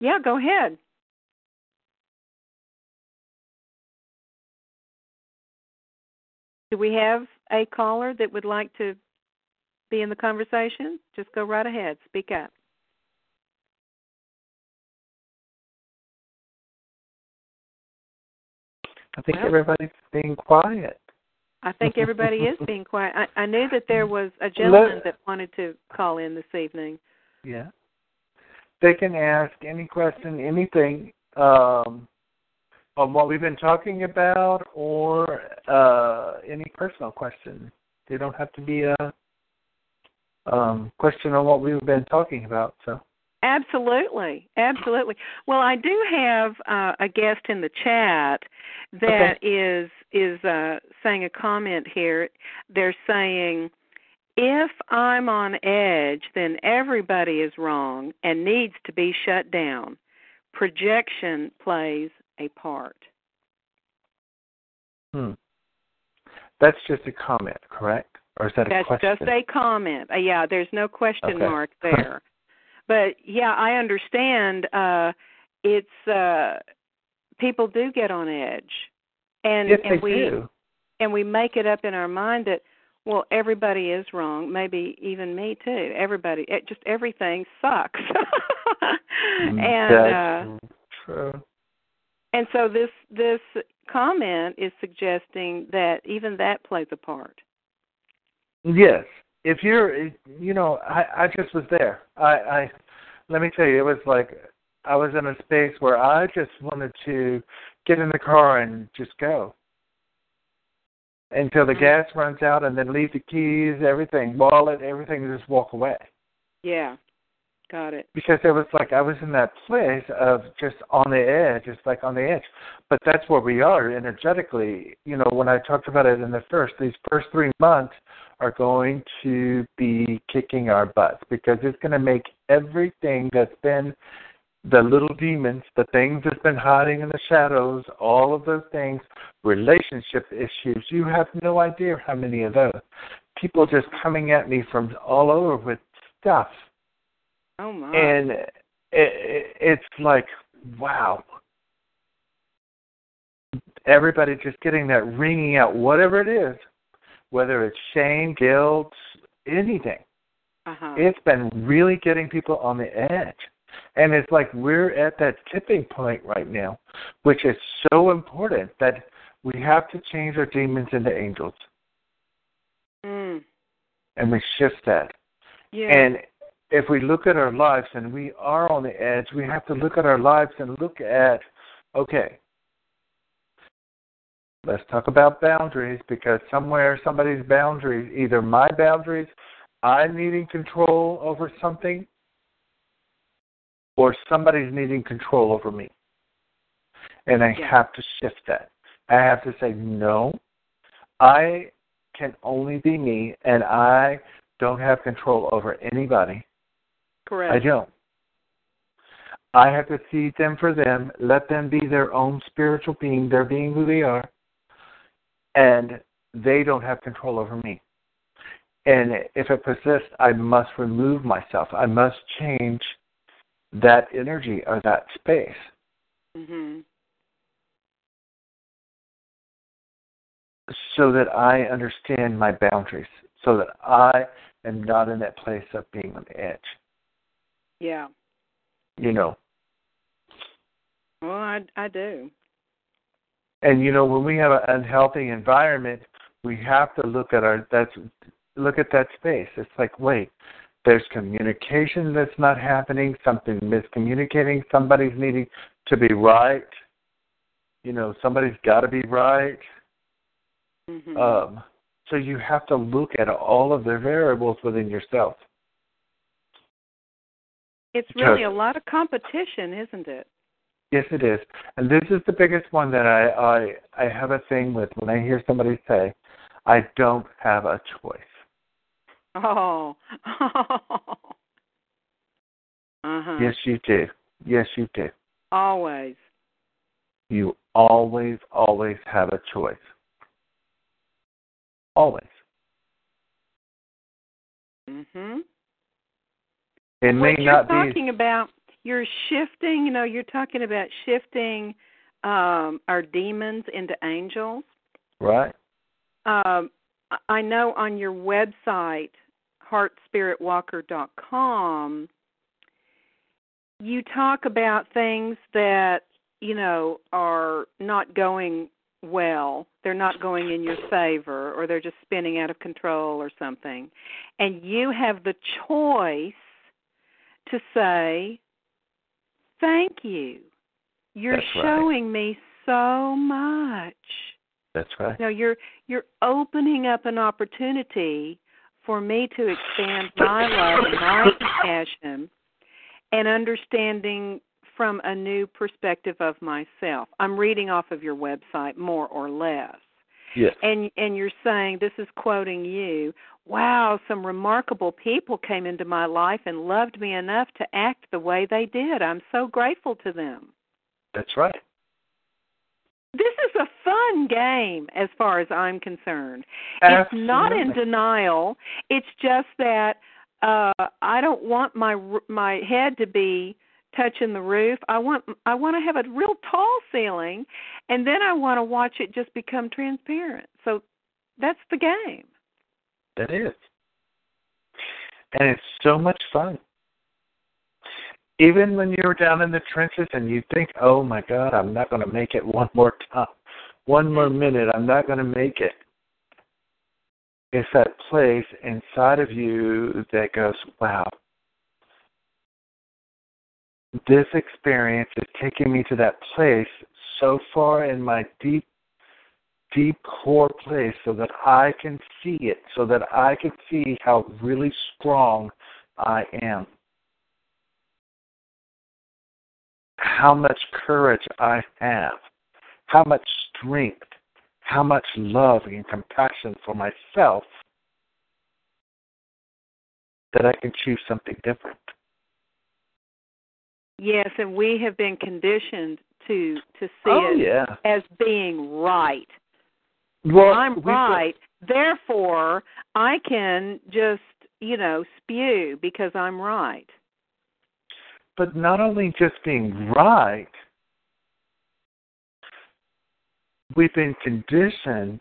Yeah, go ahead. Do we have a caller that would like to be in the conversation? Just go right ahead. Speak up. I think Well- everybody's being quiet. I think everybody is [laughs] being quiet. I, I knew that there was a gentleman Let- that wanted to call in this evening. Yeah. They can ask any question, anything, um, on what we've been talking about or uh, any personal question. They don't have to be a um, question on what we've been talking about. So Absolutely, absolutely. Well, I do have uh, a guest in the chat that is is uh, saying a comment here. They're saying, if I'm on edge, then everybody is wrong and needs to be shut down. Projection plays a part. hmm. that's just a comment, correct? Or is that a That's question? just a comment. Uh, yeah, there's no question Okay. mark there. But yeah, I understand. Uh, it's uh, people do get on edge, and yes, and we do. and we make it up in our mind that well everybody is wrong, maybe even me too. Everybody, it, just everything sucks. [laughs] and uh, That's true. and so this this comment is suggesting that even that plays a part. Yes. If you're, you know, I I just was there. I I let me tell you, it was like I was in a space where I just wanted to get in the car and just go until the Mhm. gas runs out, and then leave the keys, everything, wallet, everything, and just walk away. Yeah, got it. Because it was like I was in that place of just on the edge, just like on the edge. But that's where we are energetically. You know, when I talked about it in the first, these first three months are going to be kicking our butts because it's going to make everything that's been the little demons, the things that's been hiding in the shadows, all of those things, relationship issues. You have no idea how many of those. People just coming at me from all over with stuff Oh my. and it, it, it's like wow everybody just getting that ringing out whatever it is whether it's shame guilt anything uh-huh. it's been really getting people on the edge and it's like we're at that tipping point right now which is so important that we have to change our demons into angels Mm. and we shift that Yeah. And if we look at our lives and we are on the edge, we have to look at our lives and look at, okay, let's talk about boundaries because somewhere somebody's boundaries, either my boundaries, I'm needing control over something, or somebody's needing control over me. And I Yeah. have to shift that. I have to say, no, I can only be me, and I don't have control over anybody. Correct. I don't. I have to see them for them, let them be their own spiritual being, they're being who they are, and they don't have control over me. And if it persists, I must remove myself. I must change that energy or that space. Mhm. so that I understand my boundaries, so that I am not in that place of being on the edge. Yeah. You know, Well, I I do. and you know when we have an unhealthy environment, we have to look at our that's look at that space. It's like wait, there's communication that's not happening, something miscommunicating, somebody's needing to be right. You know, somebody's got to be right. Mhm. Um, so you have to look at all of the variables within yourself. It's really a lot of competition, isn't it? Yes, it is. And this is the biggest one that I, I I have a thing with when I hear somebody say, "I don't have a choice." Oh. [laughs] uh-huh. Yes, you do. Yes, you do. Always. You always, always have a choice. Always. Mhm. It may what you're talking be. about, you're shifting. You know, you're talking about shifting um, our demons into angels. Right. Um, I know on your website, heartspiritwalker.com, you talk about things that you know are not going well they're not going in your favor or they're just spinning out of control or something and you have the choice to say thank you you're That's right. showing me so much That's right. no you're you're opening up an opportunity for me to expand my love and my [coughs] compassion and understanding from a new perspective of myself. I'm reading off of your website more or less. Yes. And and you're saying this is quoting you, wow, some remarkable people came into my life and loved me enough to act the way they did. I'm so grateful to them. That's right. This is a fun game as far as I'm concerned. It's not in denial. It's just that uh I don't want my my head to be touching the roof. I want I want to have a real tall ceiling and then I want to watch it just become transparent. So that's the game. That is. And it's so much fun. Even when you're down in the trenches and you think, oh my God, I'm not going to make it one more time, one more minute, I'm not going to make it. It's that place inside of you that goes, wow, this experience is taking me to that place so far in my deep deep core place so that I can see it, so that I can see how really strong I am. How much courage I have, how much strength, how much love and compassion for myself that I can choose something different. Yes, and we have been conditioned to to see oh, it yeah. as being right. Well, I'm right. Therefore, I can just, you know, spew because I'm right. but not only just being right, we've been conditioned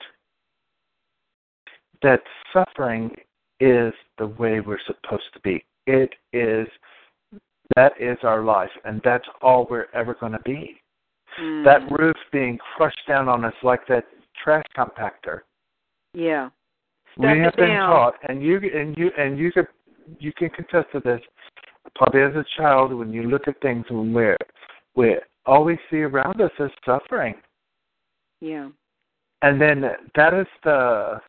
that suffering is the way we're supposed to be. It is that is our life, and that's all we're ever going to be. Mm. That roof being crushed down on us like that trash compactor. Yeah. we Stuff have been down. taught, and you and you and you could you can contest to this. Probably as a child, when you look at things when we're we all we see around us is suffering, Yeah. and then that is the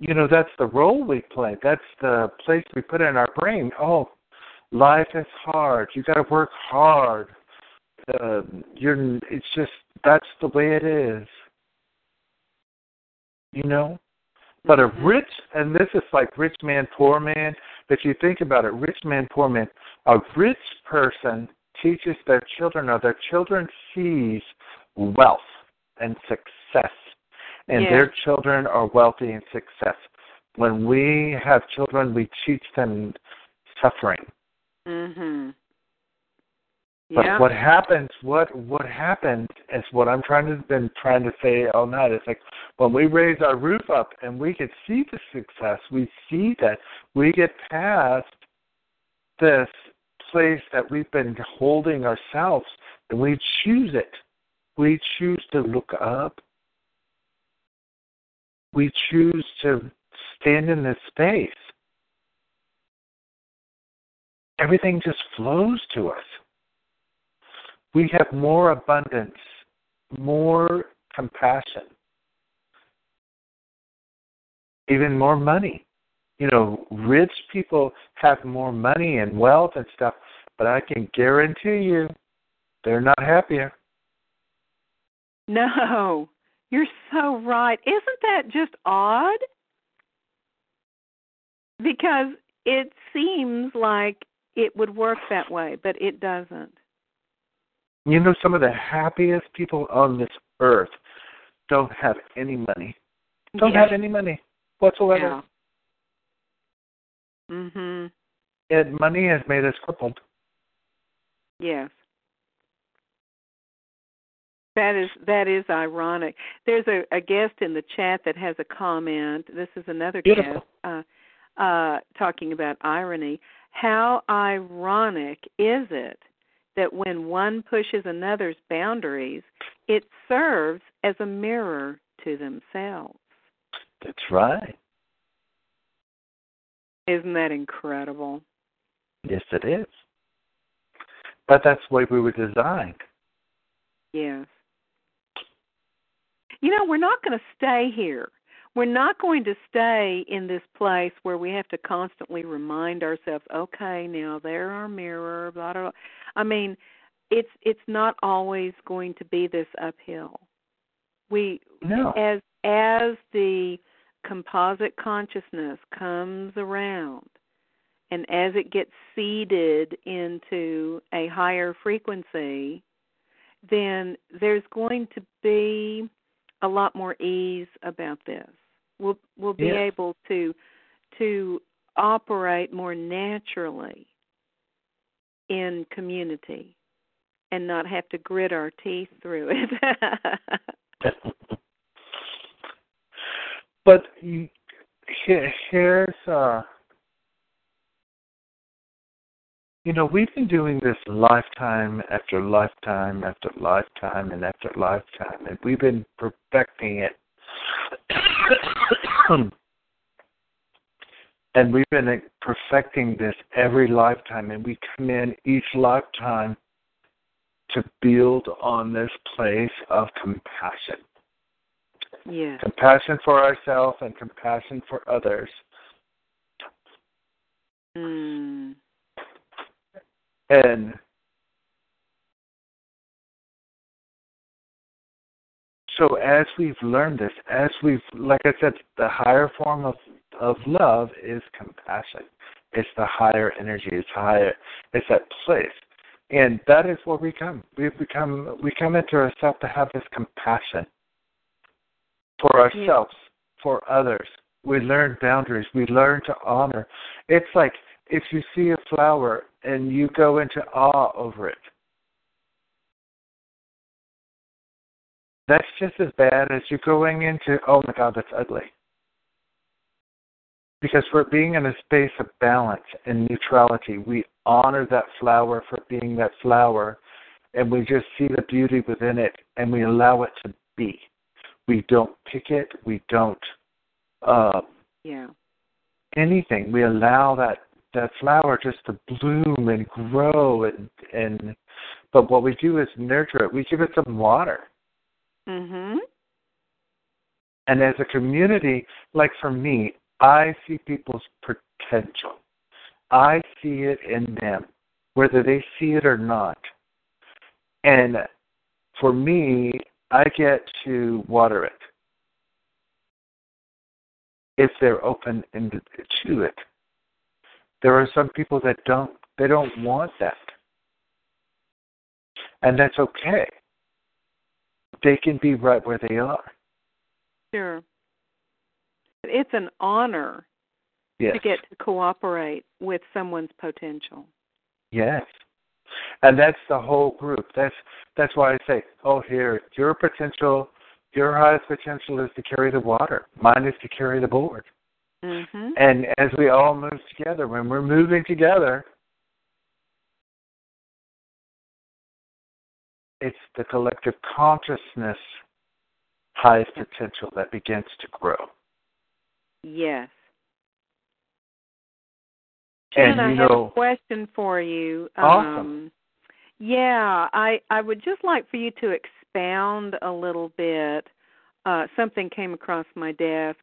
you know that's the role we play. That's the place we put in our brain. Oh, life is hard. You got to work hard. Uh, you're. It's just that's the way it is. You know. But a Mhm. rich, and this is like rich man, poor man. But you think about it, rich man, poor man. A rich person teaches their children, or their children sees wealth and success, and Yeah. their children are wealthy and success. When we have children, we teach them suffering. Mhm. But Yeah. what happens? What what happens is what I'm trying to been trying to say all night. It's like when we raise our roof up and we can see the success, we see that we get past this place that we've been holding ourselves, and we choose it. We choose to look up. We choose to stand in this space. Everything just flows to us we have more abundance, more compassion, even more money. you know, rich people have more money and wealth and stuff, but I can guarantee you they're not happier. No, you're so right. Isn't that just odd? Because it seems like it would work that way, but it doesn't. You know, some of the happiest people on this earth don't have any money. Don't Yeah. have any money whatsoever. Yeah. Mhm. And money has made us crippled. Yes. That is that is ironic. There's a, a guest in the chat that has a comment. This is another Beautiful. guest uh, uh, talking about irony. How ironic is it that when one pushes another's boundaries, it serves as a mirror to themselves? That's right. Isn't that incredible? Yes, it is. But that's the way we were designed. Yes. You know, we're not going to stay here. We're not going to stay in this place where we have to constantly remind ourselves, okay, now there our mirror, blah blah. blah. I mean, it's it's not always going to be this uphill. We No. as as the composite consciousness comes around and as it gets seeded into a higher frequency, then there's going to be a lot more ease about this. We'll we'll be Yeah. able to to operate more naturally in community and not have to grit our teeth through it. [laughs] but here's uh you know we've been doing this lifetime after lifetime after lifetime and after lifetime and we've been perfecting it [coughs] and we've been perfecting this every lifetime and we come in each lifetime to build on this place of compassion yes. compassion for ourselves and compassion for others. Mm. And so as we've learned this, as we've like I said, the higher form of of love is compassion. It's the higher energy, it's higher it's that place. And that is what we come. We become we come into ourselves to have this compassion for ourselves, for others. We learn boundaries. We learn to honor. It's like if you see a flower and you go into awe over it. That's just as bad as you going into, oh my God, that's ugly. Because we're being in a space of balance and neutrality. We honor that flower for being that flower, and we just see the beauty within it, and we allow it to be. We don't pick it. We don't uh, Yeah. anything. We allow that that flower just to bloom and grow, and and but what we do is nurture it. We give it some water, Mhm. and as a community, like for me, I see people's potential. I see it in them, whether they see it or not. And for me, I get to water it if they're open to it. There are some people that don't they don't want that. And that's okay. They can be right where they are. Sure. It's an honor Yes. to get to cooperate with someone's potential. Yes. And that's the whole group. That's that's why I say, oh here, your potential your highest potential is to carry the water. Mine is to carry the board. Mhm. And as we all move together, when we're moving together, it's the collective consciousness highest potential that begins to grow. Yes. And I you have a question for you. Awesome. Um, yeah, I I would just like for you to expound a little bit. Uh, something came across my desk.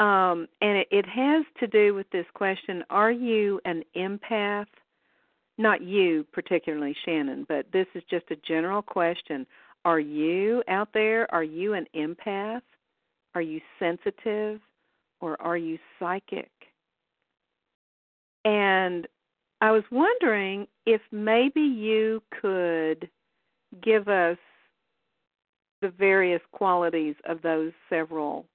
um, and it, it has to do with this question: Are you an empath? Not you particularly, Shannon, but this is just a general question. Are you out there? Are you an empath? Are you sensitive, or are you psychic? And I was wondering if maybe you could give us the various qualities of those several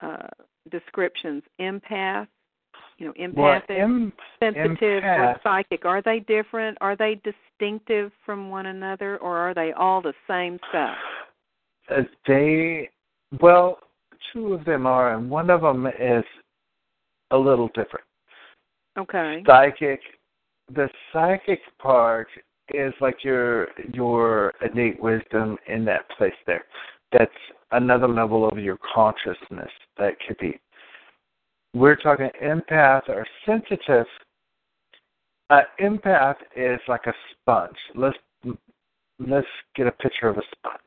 uh, descriptions empath you know empathic well, em- sensitive empath, or psychic are they different are they distinctive from one another or are they all the same stuff uh, they well two of them are and one of them is a little different okay psychic the psychic part is like your your innate wisdom in that place there. That's another level of your consciousness that could be. We're talking empath or sensitive. Uh, empath is like a sponge. Let's let's get a picture of a sponge.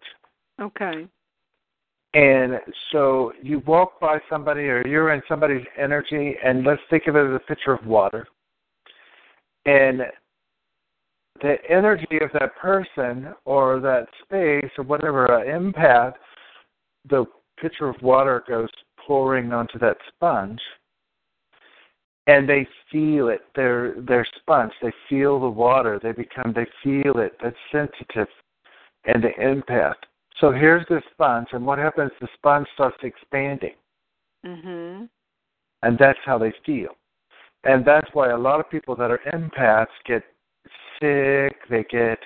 Okay. And so you walk by somebody or you're in somebody's energy, and let's think of it as a picture of water. And the energy of that person or that space or whatever uh, empath, the pitcher of water goes pouring onto that sponge, and they feel it. They're they're sponge. They feel the water. They become. They feel it. That's sensitive, and the empath. So here's the sponge, and what happens? The sponge starts expanding, mm-hmm. and that's how they feel. And that's why a lot of people that are empaths get sick, they get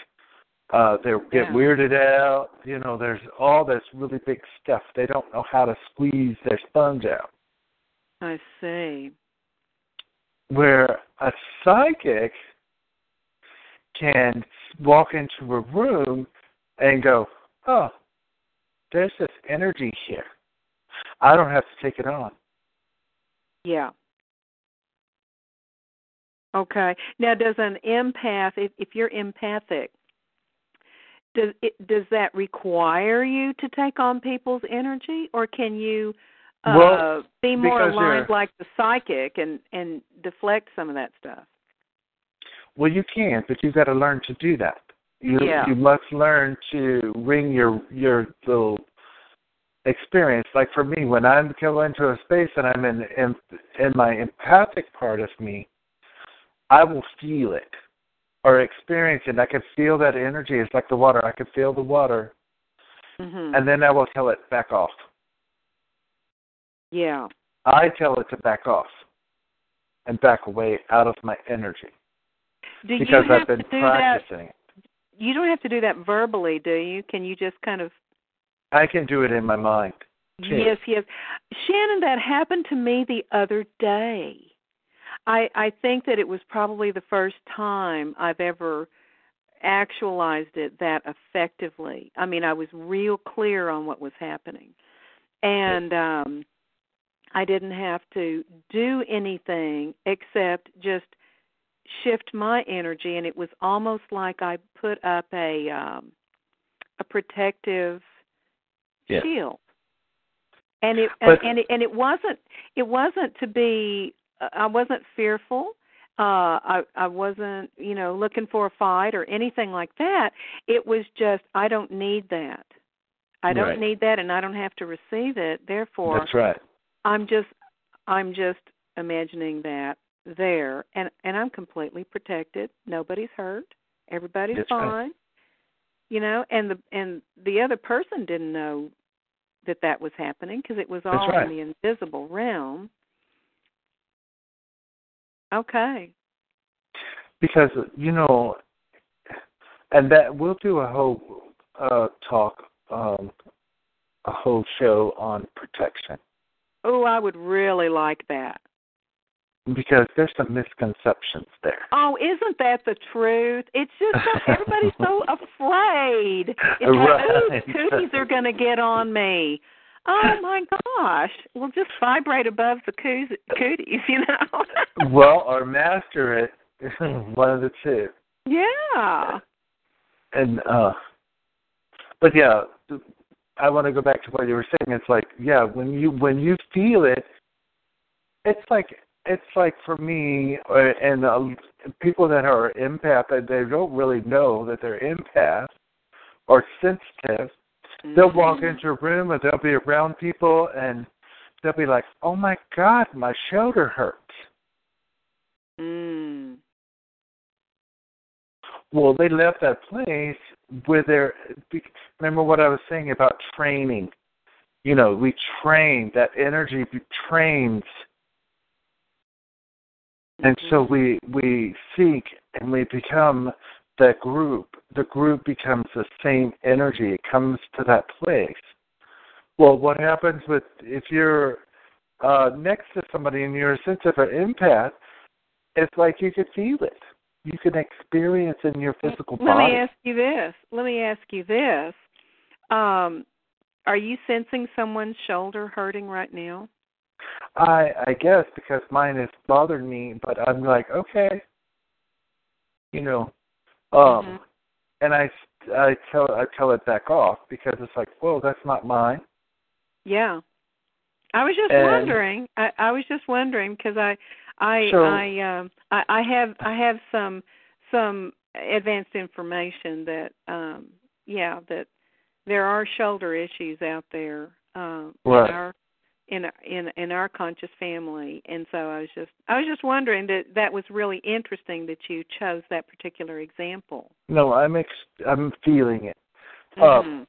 uh they get Yeah. weirded out, you know, there's all this really big stuff. They don't know how to squeeze their sponge out. I see. Where a psychic can walk into a room and go, Oh, there's this energy here. I don't have to take it on. Yeah. Okay. Now, does an empath, if, if you're empathic, does it, does that require you to take on people's energy, or can you uh, Well, be more aligned like the psychic and and deflect some of that stuff? Well, you can, but you've got to learn to do that. You Yeah. you must learn to ring your your little experience. Like for me, when I go into a space and I'm in in, in my empathic part of me, I will feel it or experience it. I can feel that energy. It's like the water. I can feel the water, hmm and then I will tell it back off. yeah. I tell it to back off and back away out of my energy Do because I've been that? practicing it. You don't have to do that verbally, do you? Can you just kind of I can do it in my mind. Yes, yes. Shannon, that happened to me the other day. I I think that it was probably the first time I've ever actualized it that effectively. I mean, I was real clear on what was happening. And um I didn't have to do anything except just shift my energy and it was almost like I put up a um a protective Yeah. shield. And it But- and it and it wasn't it wasn't to be I wasn't fearful. Uh I I wasn't, you know, looking for a fight or anything like that. It was just I don't need that. I don't Right. need that and I don't have to receive it. Therefore, That's right. I'm just I'm just imagining that there and and I'm completely protected. Nobody's hurt. Everybody's That's fine. right. You know, and the and the other person didn't know that that was happening because it was all right. in the invisible realm. Okay. because you know and that we'll do a whole uh talk um a whole show on protection Oh, I would really like that. because there's some misconceptions there Oh, isn't that the truth? It's just so, everybody's so [laughs] afraid. It's Right. like, ooh, cooties are going to get on me. Oh my gosh! Well, just vibrate above the coos- cooties, you know. [laughs] well or master it [laughs] one of the two yeah. and uh but yeah I want to go back to what you were saying. It's like, yeah, when you when you feel it, it's like it's like for me uh, and uh, people that are empath, they don't really know that they're empath or sensitive. They'll walk Mm-hmm. into a room and they'll be around people and they'll be like, "Oh my God, my shoulder hurts." Mm. Well, they left that place where they're. Remember what I was saying about training? You know, we train that energy trains, and so we we seek and we become that group. The group becomes the same energy. It comes to that place. Well, what happens with if you're uh, next to somebody and you're a sensitive or empath? It's like you can feel it. You can experience in your physical Let body. Let me ask you this. Let me ask you this. Um, are you sensing someone's shoulder hurting right now? I I guess because mine is bothering me, but I'm like, okay, you know, um, Mhm. and I I tell I tell it back off because it's like, whoa, that's not mine. Yeah. I was just And- wondering. I, I was just wondering because I, I, So- I, um, I, I have, I have some, some advanced information that, um, yeah, that there are shoulder issues out there, um, Right. in our, in in in our conscious family, and so I was just, I was just wondering that that was really interesting that you chose that particular example. No, I'm ex- I'm feeling it. Um, Mhm.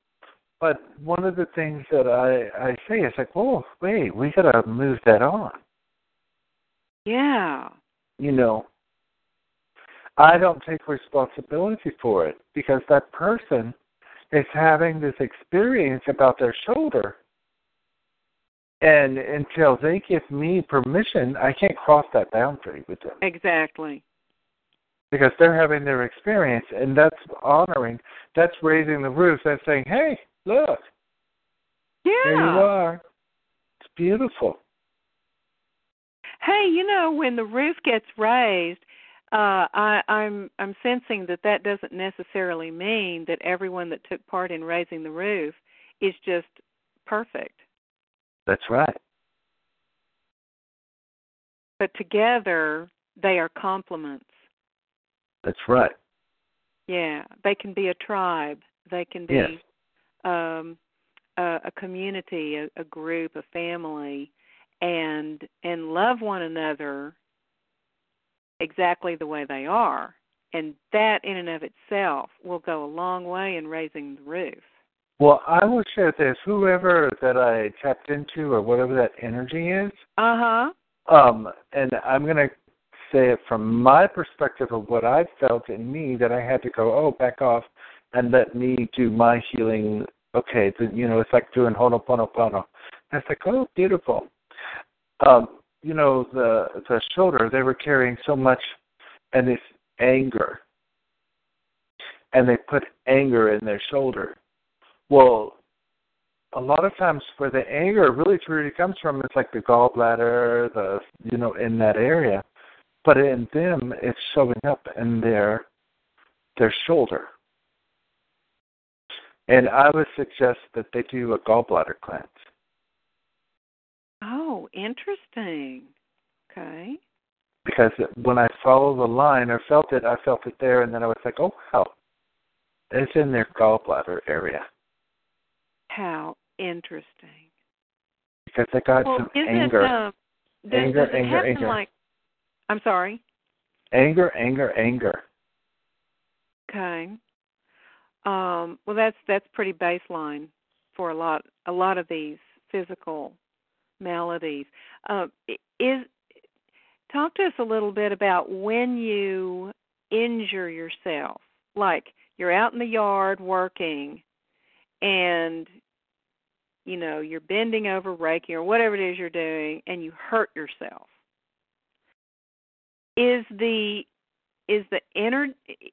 But one of the things that I I say is like, oh wait, we gotta move that on. yeah. You know, I don't take responsibility for it because that person is having this experience about their shoulder. And until they give me permission, I can't cross that boundary with them Exactly. because they're having their experience, and that's honoring. That's raising the roof. That's saying, "Hey, look, Yeah. there you are. It's beautiful." Hey, you know, when the roof gets raised, uh, I, I'm I'm sensing that that doesn't necessarily mean that everyone that took part in raising the roof is just perfect. That's right. But together, they are complements. That's right. Yeah, they can be a tribe. They can be Yes. um, a, a community, a, a group, a family, and and love one another exactly the way they are. And that, in and of itself, will go a long way in raising the roof. Well, I will share this. Whoever that I tapped into, or whatever that energy is, Uh huh. um, and I'm going to say it from my perspective of what I felt in me that I had to go, oh, back off, and let me do my healing. Okay, the, you know, it's like doing Ho'oponopono. And it's like, oh, beautiful. Um, you know, the the shoulder, they were carrying so much, and this anger, and they put anger in their shoulder. Well, a lot of times where the anger really truly comes from is like the gallbladder, the you know, in that area. But in them it's showing up in their their shoulder. And I would suggest that they do a gallbladder cleanse. Oh, interesting. Okay. Because when I follow the line or felt it, I felt it there and then I was like, Oh wow. It's in their gallbladder area. How interesting. Because I got well, some anger. it? Um, does, Anger, does anger, anger. Like, I'm sorry. Anger, anger, anger. Okay. Um, well, that's that's pretty baseline for a lot a lot of these physical maladies. Uh, is talk to us a little bit about when you injure yourself, like you're out in the yard working, and you know you're bending over raking or whatever it is you're doing, and you hurt yourself. Is the is the inner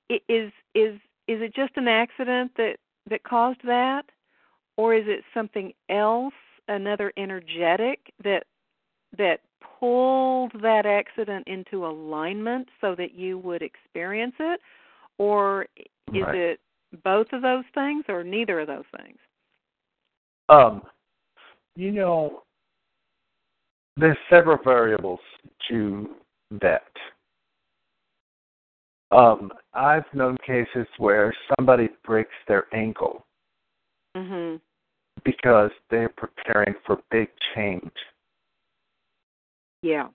is is is it just an accident that that caused that or is it something else another energetic that that pulled that accident into alignment so that you would experience it or is Right. it both of those things or neither of those things Um, you know, there's several variables to that. Um, I've known cases where somebody breaks their ankle Mhm. because they're preparing for big change. Yeah.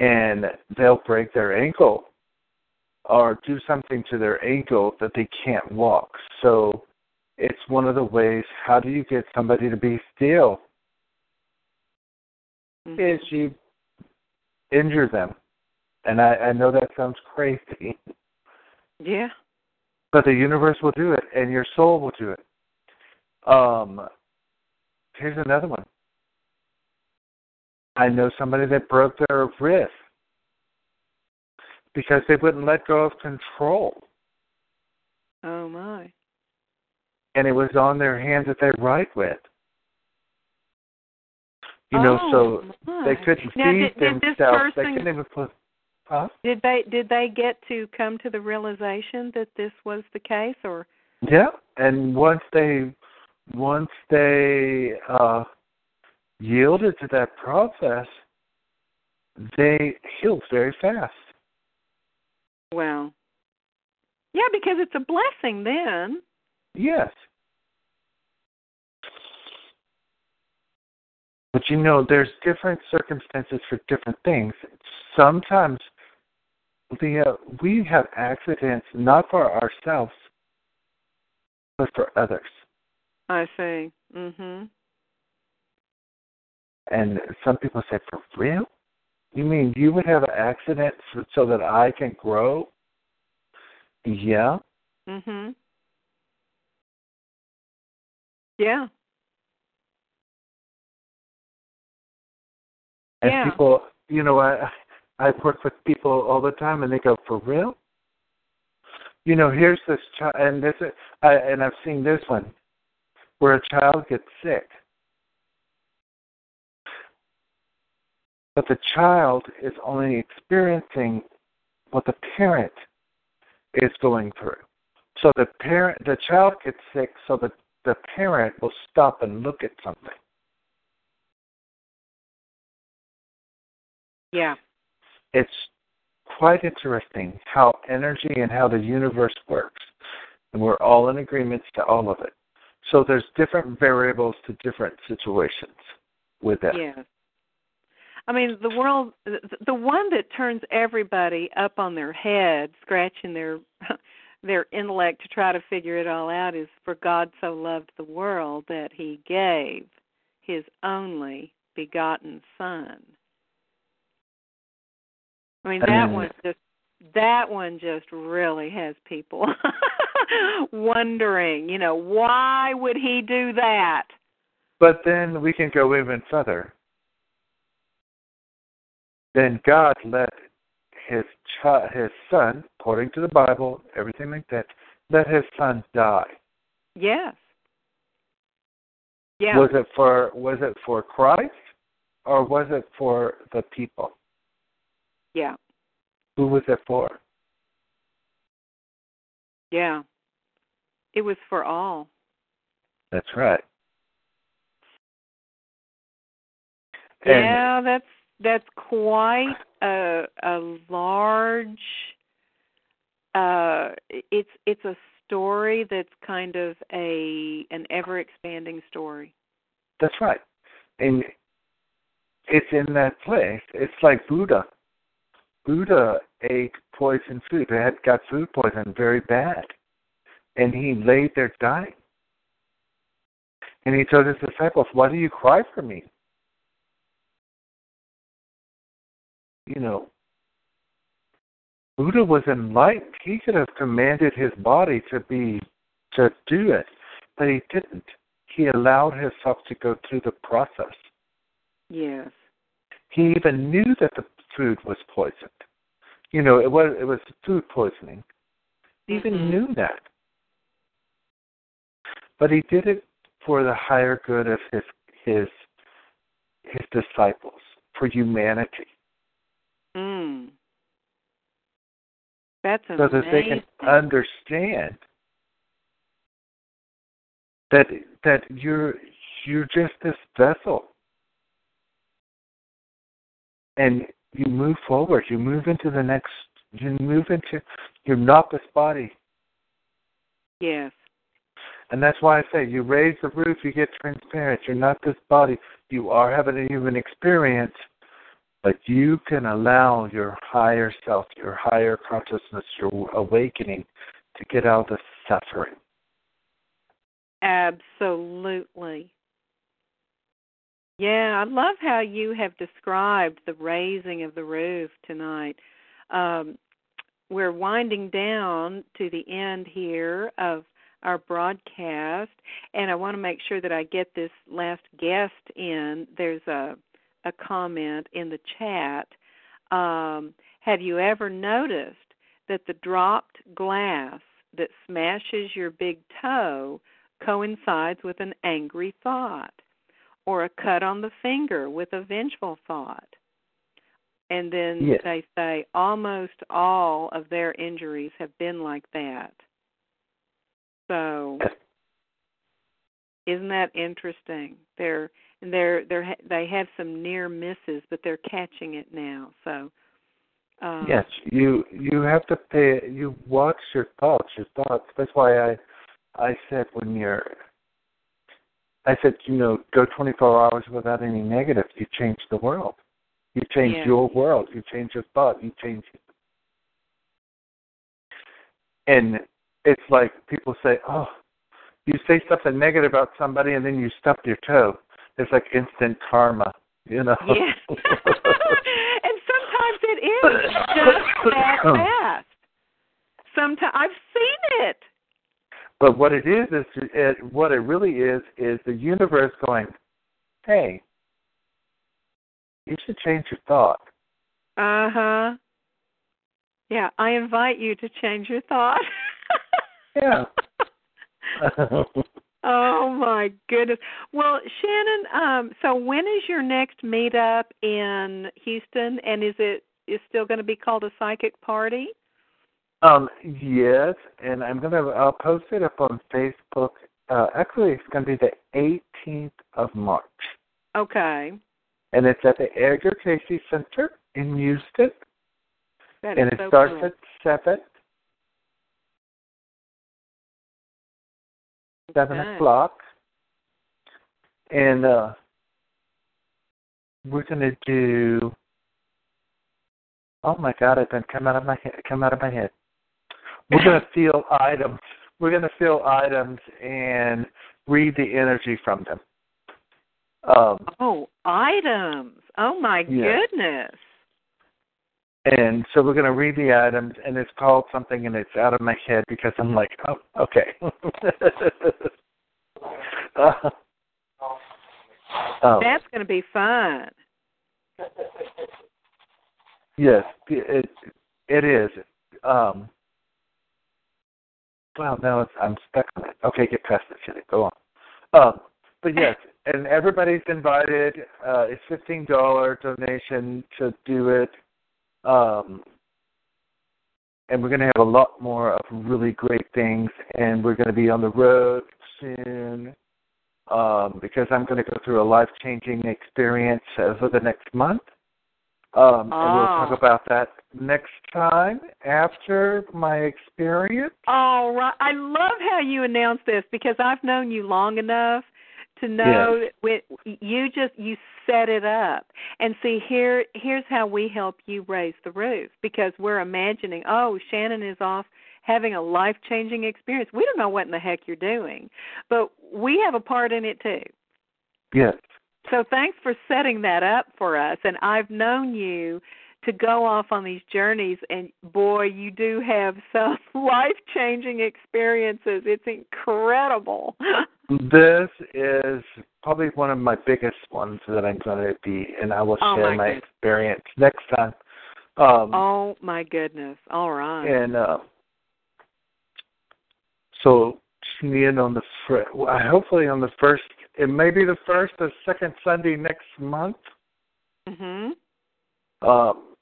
And they'll break their ankle or do something to their ankle that they can't walk. So it's one of the ways how do you get somebody to be still? Mhm. Is you injure them. And I, I know that sounds crazy, Yeah. but the universe will do it and your soul will do it. Um here's another one. I know somebody that broke their wrist because they wouldn't let go of control. Oh my. And it was on their hand that they write with. You know, oh, so my. they couldn't now, feed did, did themselves. They couldn't even put huh? did they did they get to come to the realization that this was the case or Yeah. And once they once they uh yielded to that process, they healed very fast. well yeah because it's a blessing then Yes. But you know, there's different circumstances for different things. Sometimes uh, we have accidents not for ourselves, but for others. i see mhm And some people say, "For real? You mean you would have an accident so, so that I can grow?" Yeah. mhm yeah And Yeah. people, you know, I I work with people all the time, and they go, "For real?" You know, here's this child, and this, I, and I've seen this one, where a child gets sick, but the child is only experiencing what the parent is going through. So the parent, the child gets sick, so that the parent will stop and look at something. yeah it's quite interesting how energy and how the universe works. And we're all in agreement to all of it. So there's different variables to different situations with that. Yes. I mean, the world, the the one that turns everybody up on their head, scratching their [laughs] their intellect to try to figure it all out, is for God so loved the world that He gave His only begotten Son. I mean, that And- one just that one just really has people [laughs] wondering, you know, why would He do that? But then we can go even further. Then God let his chi- his son, according to the Bible, everything like that, let his son die. Yes. Yeah. Was it for was it for Christ or was it for the people? Yeah. Who was it for? Yeah. It was for all. That's right. And yeah, that's that's quite a a large uh it's it's a story that's kind of a an ever expanding story. that's right. And it's in that place. It's like Buddha. Buddha ate poison food. He had got food poison very bad. And he laid there dying. And he told his disciples, Why do you cry for me? You know, Buddha was enlightened. He could have commanded his body to be to do it, but he didn't. He allowed himself to go through the process. Yes. He even knew that the food was poisoned. You know, it was it was food poisoning. He even Mhm. knew that. But he did it for the higher good of his his his disciples, for humanity. Mm. That's so amazing. that they can understand that that you're you're just this vessel. And you move forward, you move into the next you move into you're not this body. Yes. And that's why I say you raise the roof, you get transparent. You're not this body. You are having a human experience, but you can allow your higher self, your higher consciousness, your awakening to get out of suffering. Absolutely. Yeah, I love how you have described the raising of the roof tonight. Um, we're winding down to the end here of our broadcast, and I want to make sure that I get this last guest in. There's a a comment in the chat. Um, have you ever noticed that the dropped glass that smashes your big toe coincides with an angry thought, or a cut on the finger with a vengeful thought? And then yes. they say almost all of their injuries have been like that. So isn't that interesting? They're they're they're they have some near misses, but they're catching it now. So um, yes, you you have to pay. You watch your thoughts. Your thoughts. That's why I I said when you're. I said you know go 24 hours without any negatives. You change the world. You change Yeah. your world. You change your thought. You change. And it's like people say, "Oh, you say something negative about somebody, and then you stub your toe." It's like instant karma, you know. Yeah. [laughs] and sometimes it is just that fast. Sometimes I've seen it. But what it is is it, what it really is is the universe going, "Hey, you should change your thought." Uh huh. Yeah, I invite you to change your thought. Yeah. [laughs] [laughs] oh my goodness. Well, Shannon, um, so when is your next meetup in Houston, and is it is still going to be called a psychic party? um, yes, and I'm gonna I'll post it up on Facebook. Uh, actually, it's gonna be the 18th of March, Okay, and it's at the Edgar Cayce Center in Houston, that is and it so starts cool. at seven. Seven Okay. o'clock, and uh, we're gonna do. Oh my God! It's been come out of my head. Come out of my head. We're gonna [laughs] feel items. We're gonna feel items and read the energy from them. Um, Oh, items. Oh my Yeah. goodness. And so we're gonna read the items, and it's called something, and it's out of my head because I'm like, oh, okay. [laughs] uh, oh. That's going to be fun. Yes, it it is. Um, well, now it's, I'm stuck on it. Okay, get past it, shit. Go on. Um, but yes, and everybody's invited. Uh, it's fifteen dollar donation to do it. Um, and we're going to have a lot more of really great things, and we're going to be on the road soon um, because I'm going to go through a life changing experience over the next month. Um, And we'll Oh. talk about that next time after my experience. All right. I love how you announce this because I've known you long enough to know when you just you set it up. And see here here's how we help you raise the roof because we're imagining, oh, Shannon is off having a life-changing experience. We don't know what in the heck you're doing, but we have a part in it too. Yes. So thanks for setting that up for us. And I've known you to go off on these journeys, and boy, you do have some [laughs] life changing experiences. It's incredible. [laughs] This is probably one of my biggest ones that I'm going to be, and I will Oh, share my my experience next time. Um, oh my goodness! All right. And uh, so in on the well, hopefully on the first. It may be the first or second Sunday next month. Mhm. Um,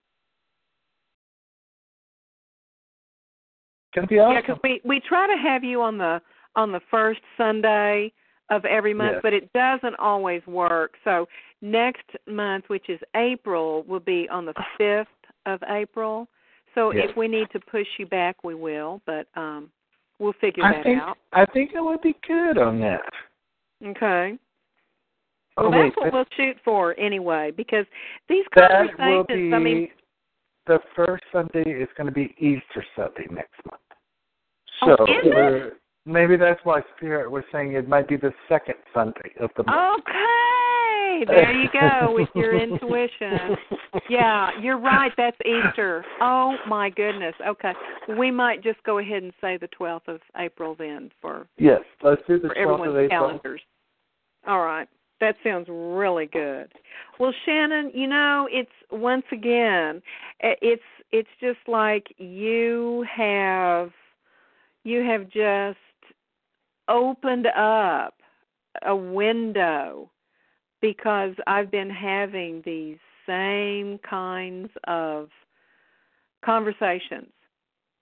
gonna be Yeah, because we we try to have you on the on the first Sunday of every month, Yes. but it doesn't always work. So next month, which is April, will be on the 5th of April. So Yes. if we need to push you back, we will, but um we'll figure I that think out. I think it would be good on that. Okay. Oh Well, wait, that's what we'll shoot for anyway, because these conversations. be I mean, the first Sunday is going to be Easter Sunday next month. Oh, So is it? Maybe that's why Spirit was saying it might be the second Sunday of the month. okay, there you go with your intuition. Yeah, you're right. That's Easter. Oh my goodness. Okay, we might just go ahead and say the 12th of April then for Yes, let's do the for 12th of April. calendars. All right. That sounds really good. Well, Shannon, you know, it's once again, it's it's just like you have you have just opened up a window because I've been having these same kinds of conversations.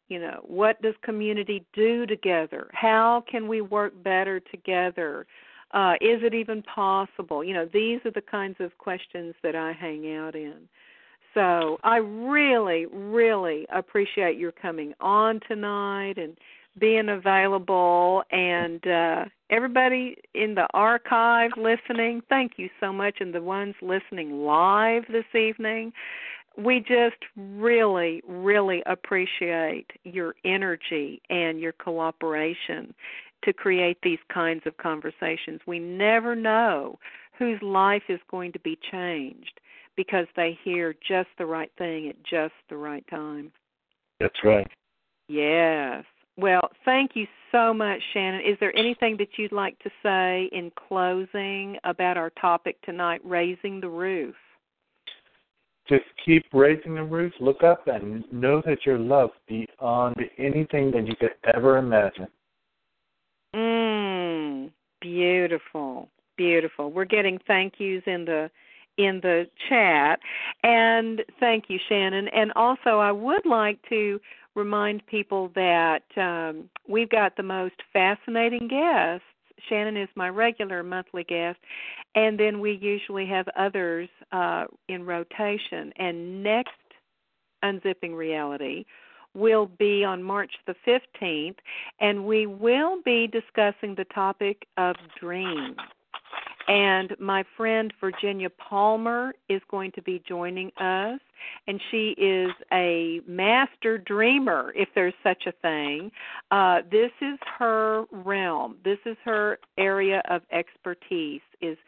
You know, what does community do together? How can we work better together? Uh, is it even possible? You know, these are the kinds of questions that I hang out in. So I really, really appreciate your coming on tonight and being available. And uh, everybody in the archive listening, thank you so much. And the ones listening live this evening, we just really, really appreciate your energy and your cooperation to create these kinds of conversations. We never know whose life is going to be changed because they hear just the right thing at just the right time. That's right. Yes. Well, thank you so much, Shannon. Is there anything that you'd like to say in closing about our topic tonight, raising the roof? Just keep raising the roof, look up, and know that you're loved beyond anything that you could ever imagine. Mm, beautiful, beautiful. We're getting thank yous in the in the chat, and thank you, Shannon. And also, I would like to remind people that um, we've got the most fascinating guests. Shannon is my regular monthly guest, and then we usually have others uh, in rotation. And next Unzipping Reality will be on March the 15th, and we will be discussing the topic of dreams. And my friend Virginia Palmer is going to be joining us, and she is a master dreamer, if there's such a thing. Uh, this is her realm. This is her area of expertise is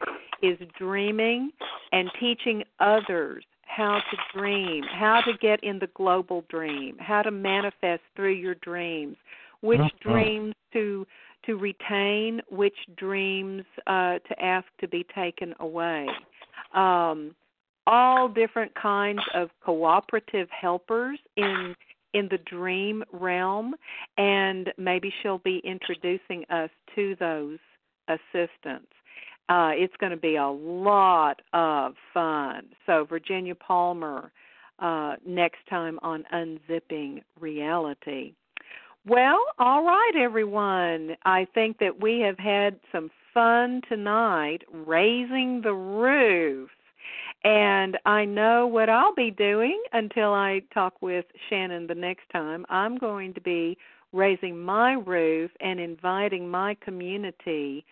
is dreaming and teaching others how to dream, how to get in the global dream, how to manifest through your dreams, which Mhm. dreams to to retain, which dreams uh, to ask to be taken away. Um, all different kinds of cooperative helpers in in the dream realm, and maybe she'll be introducing us to those assistants. Uh, it's going to be a lot of fun. So, Virginia Palmer, uh, next time on Unzipping Reality. Well, all right, everyone. I think that we have had some fun tonight raising the roof. And I know what I'll be doing until I talk with Shannon the next time. I'm going to be raising my roof and inviting my community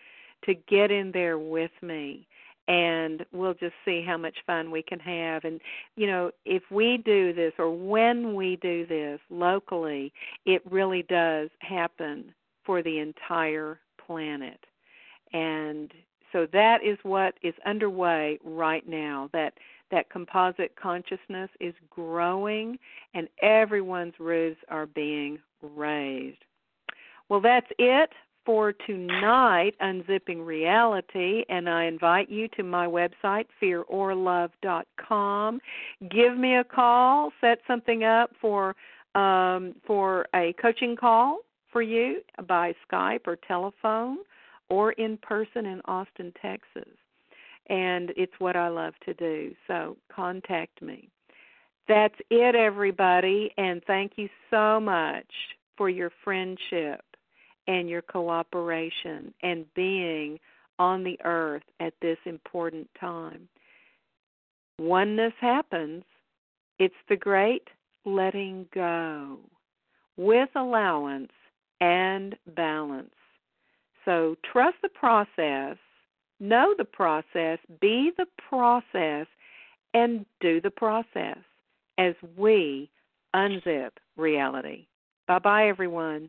to get in there with me and we'll just see how much fun we can have. And you know if we do this or when we do this locally it really does happen for the entire planet. And so that is what is underway right now that that composite consciousness is growing and everyone's roofs are being raised. Well that's it for tonight, Unzipping Reality, and I invite you to my website, fearorlove.com. Give me a call, set something up for um, for a coaching call for you by Skype or telephone or in person in Austin, Texas. And it's what I love to do. So contact me. That's it, everybody, and thank you so much for your friendship and your cooperation and being on the earth at this important time. Oneness happens. It's the great letting go with allowance and balance. So trust the process, know the process, be the process, and do the process as we unzip reality. Bye bye, everyone.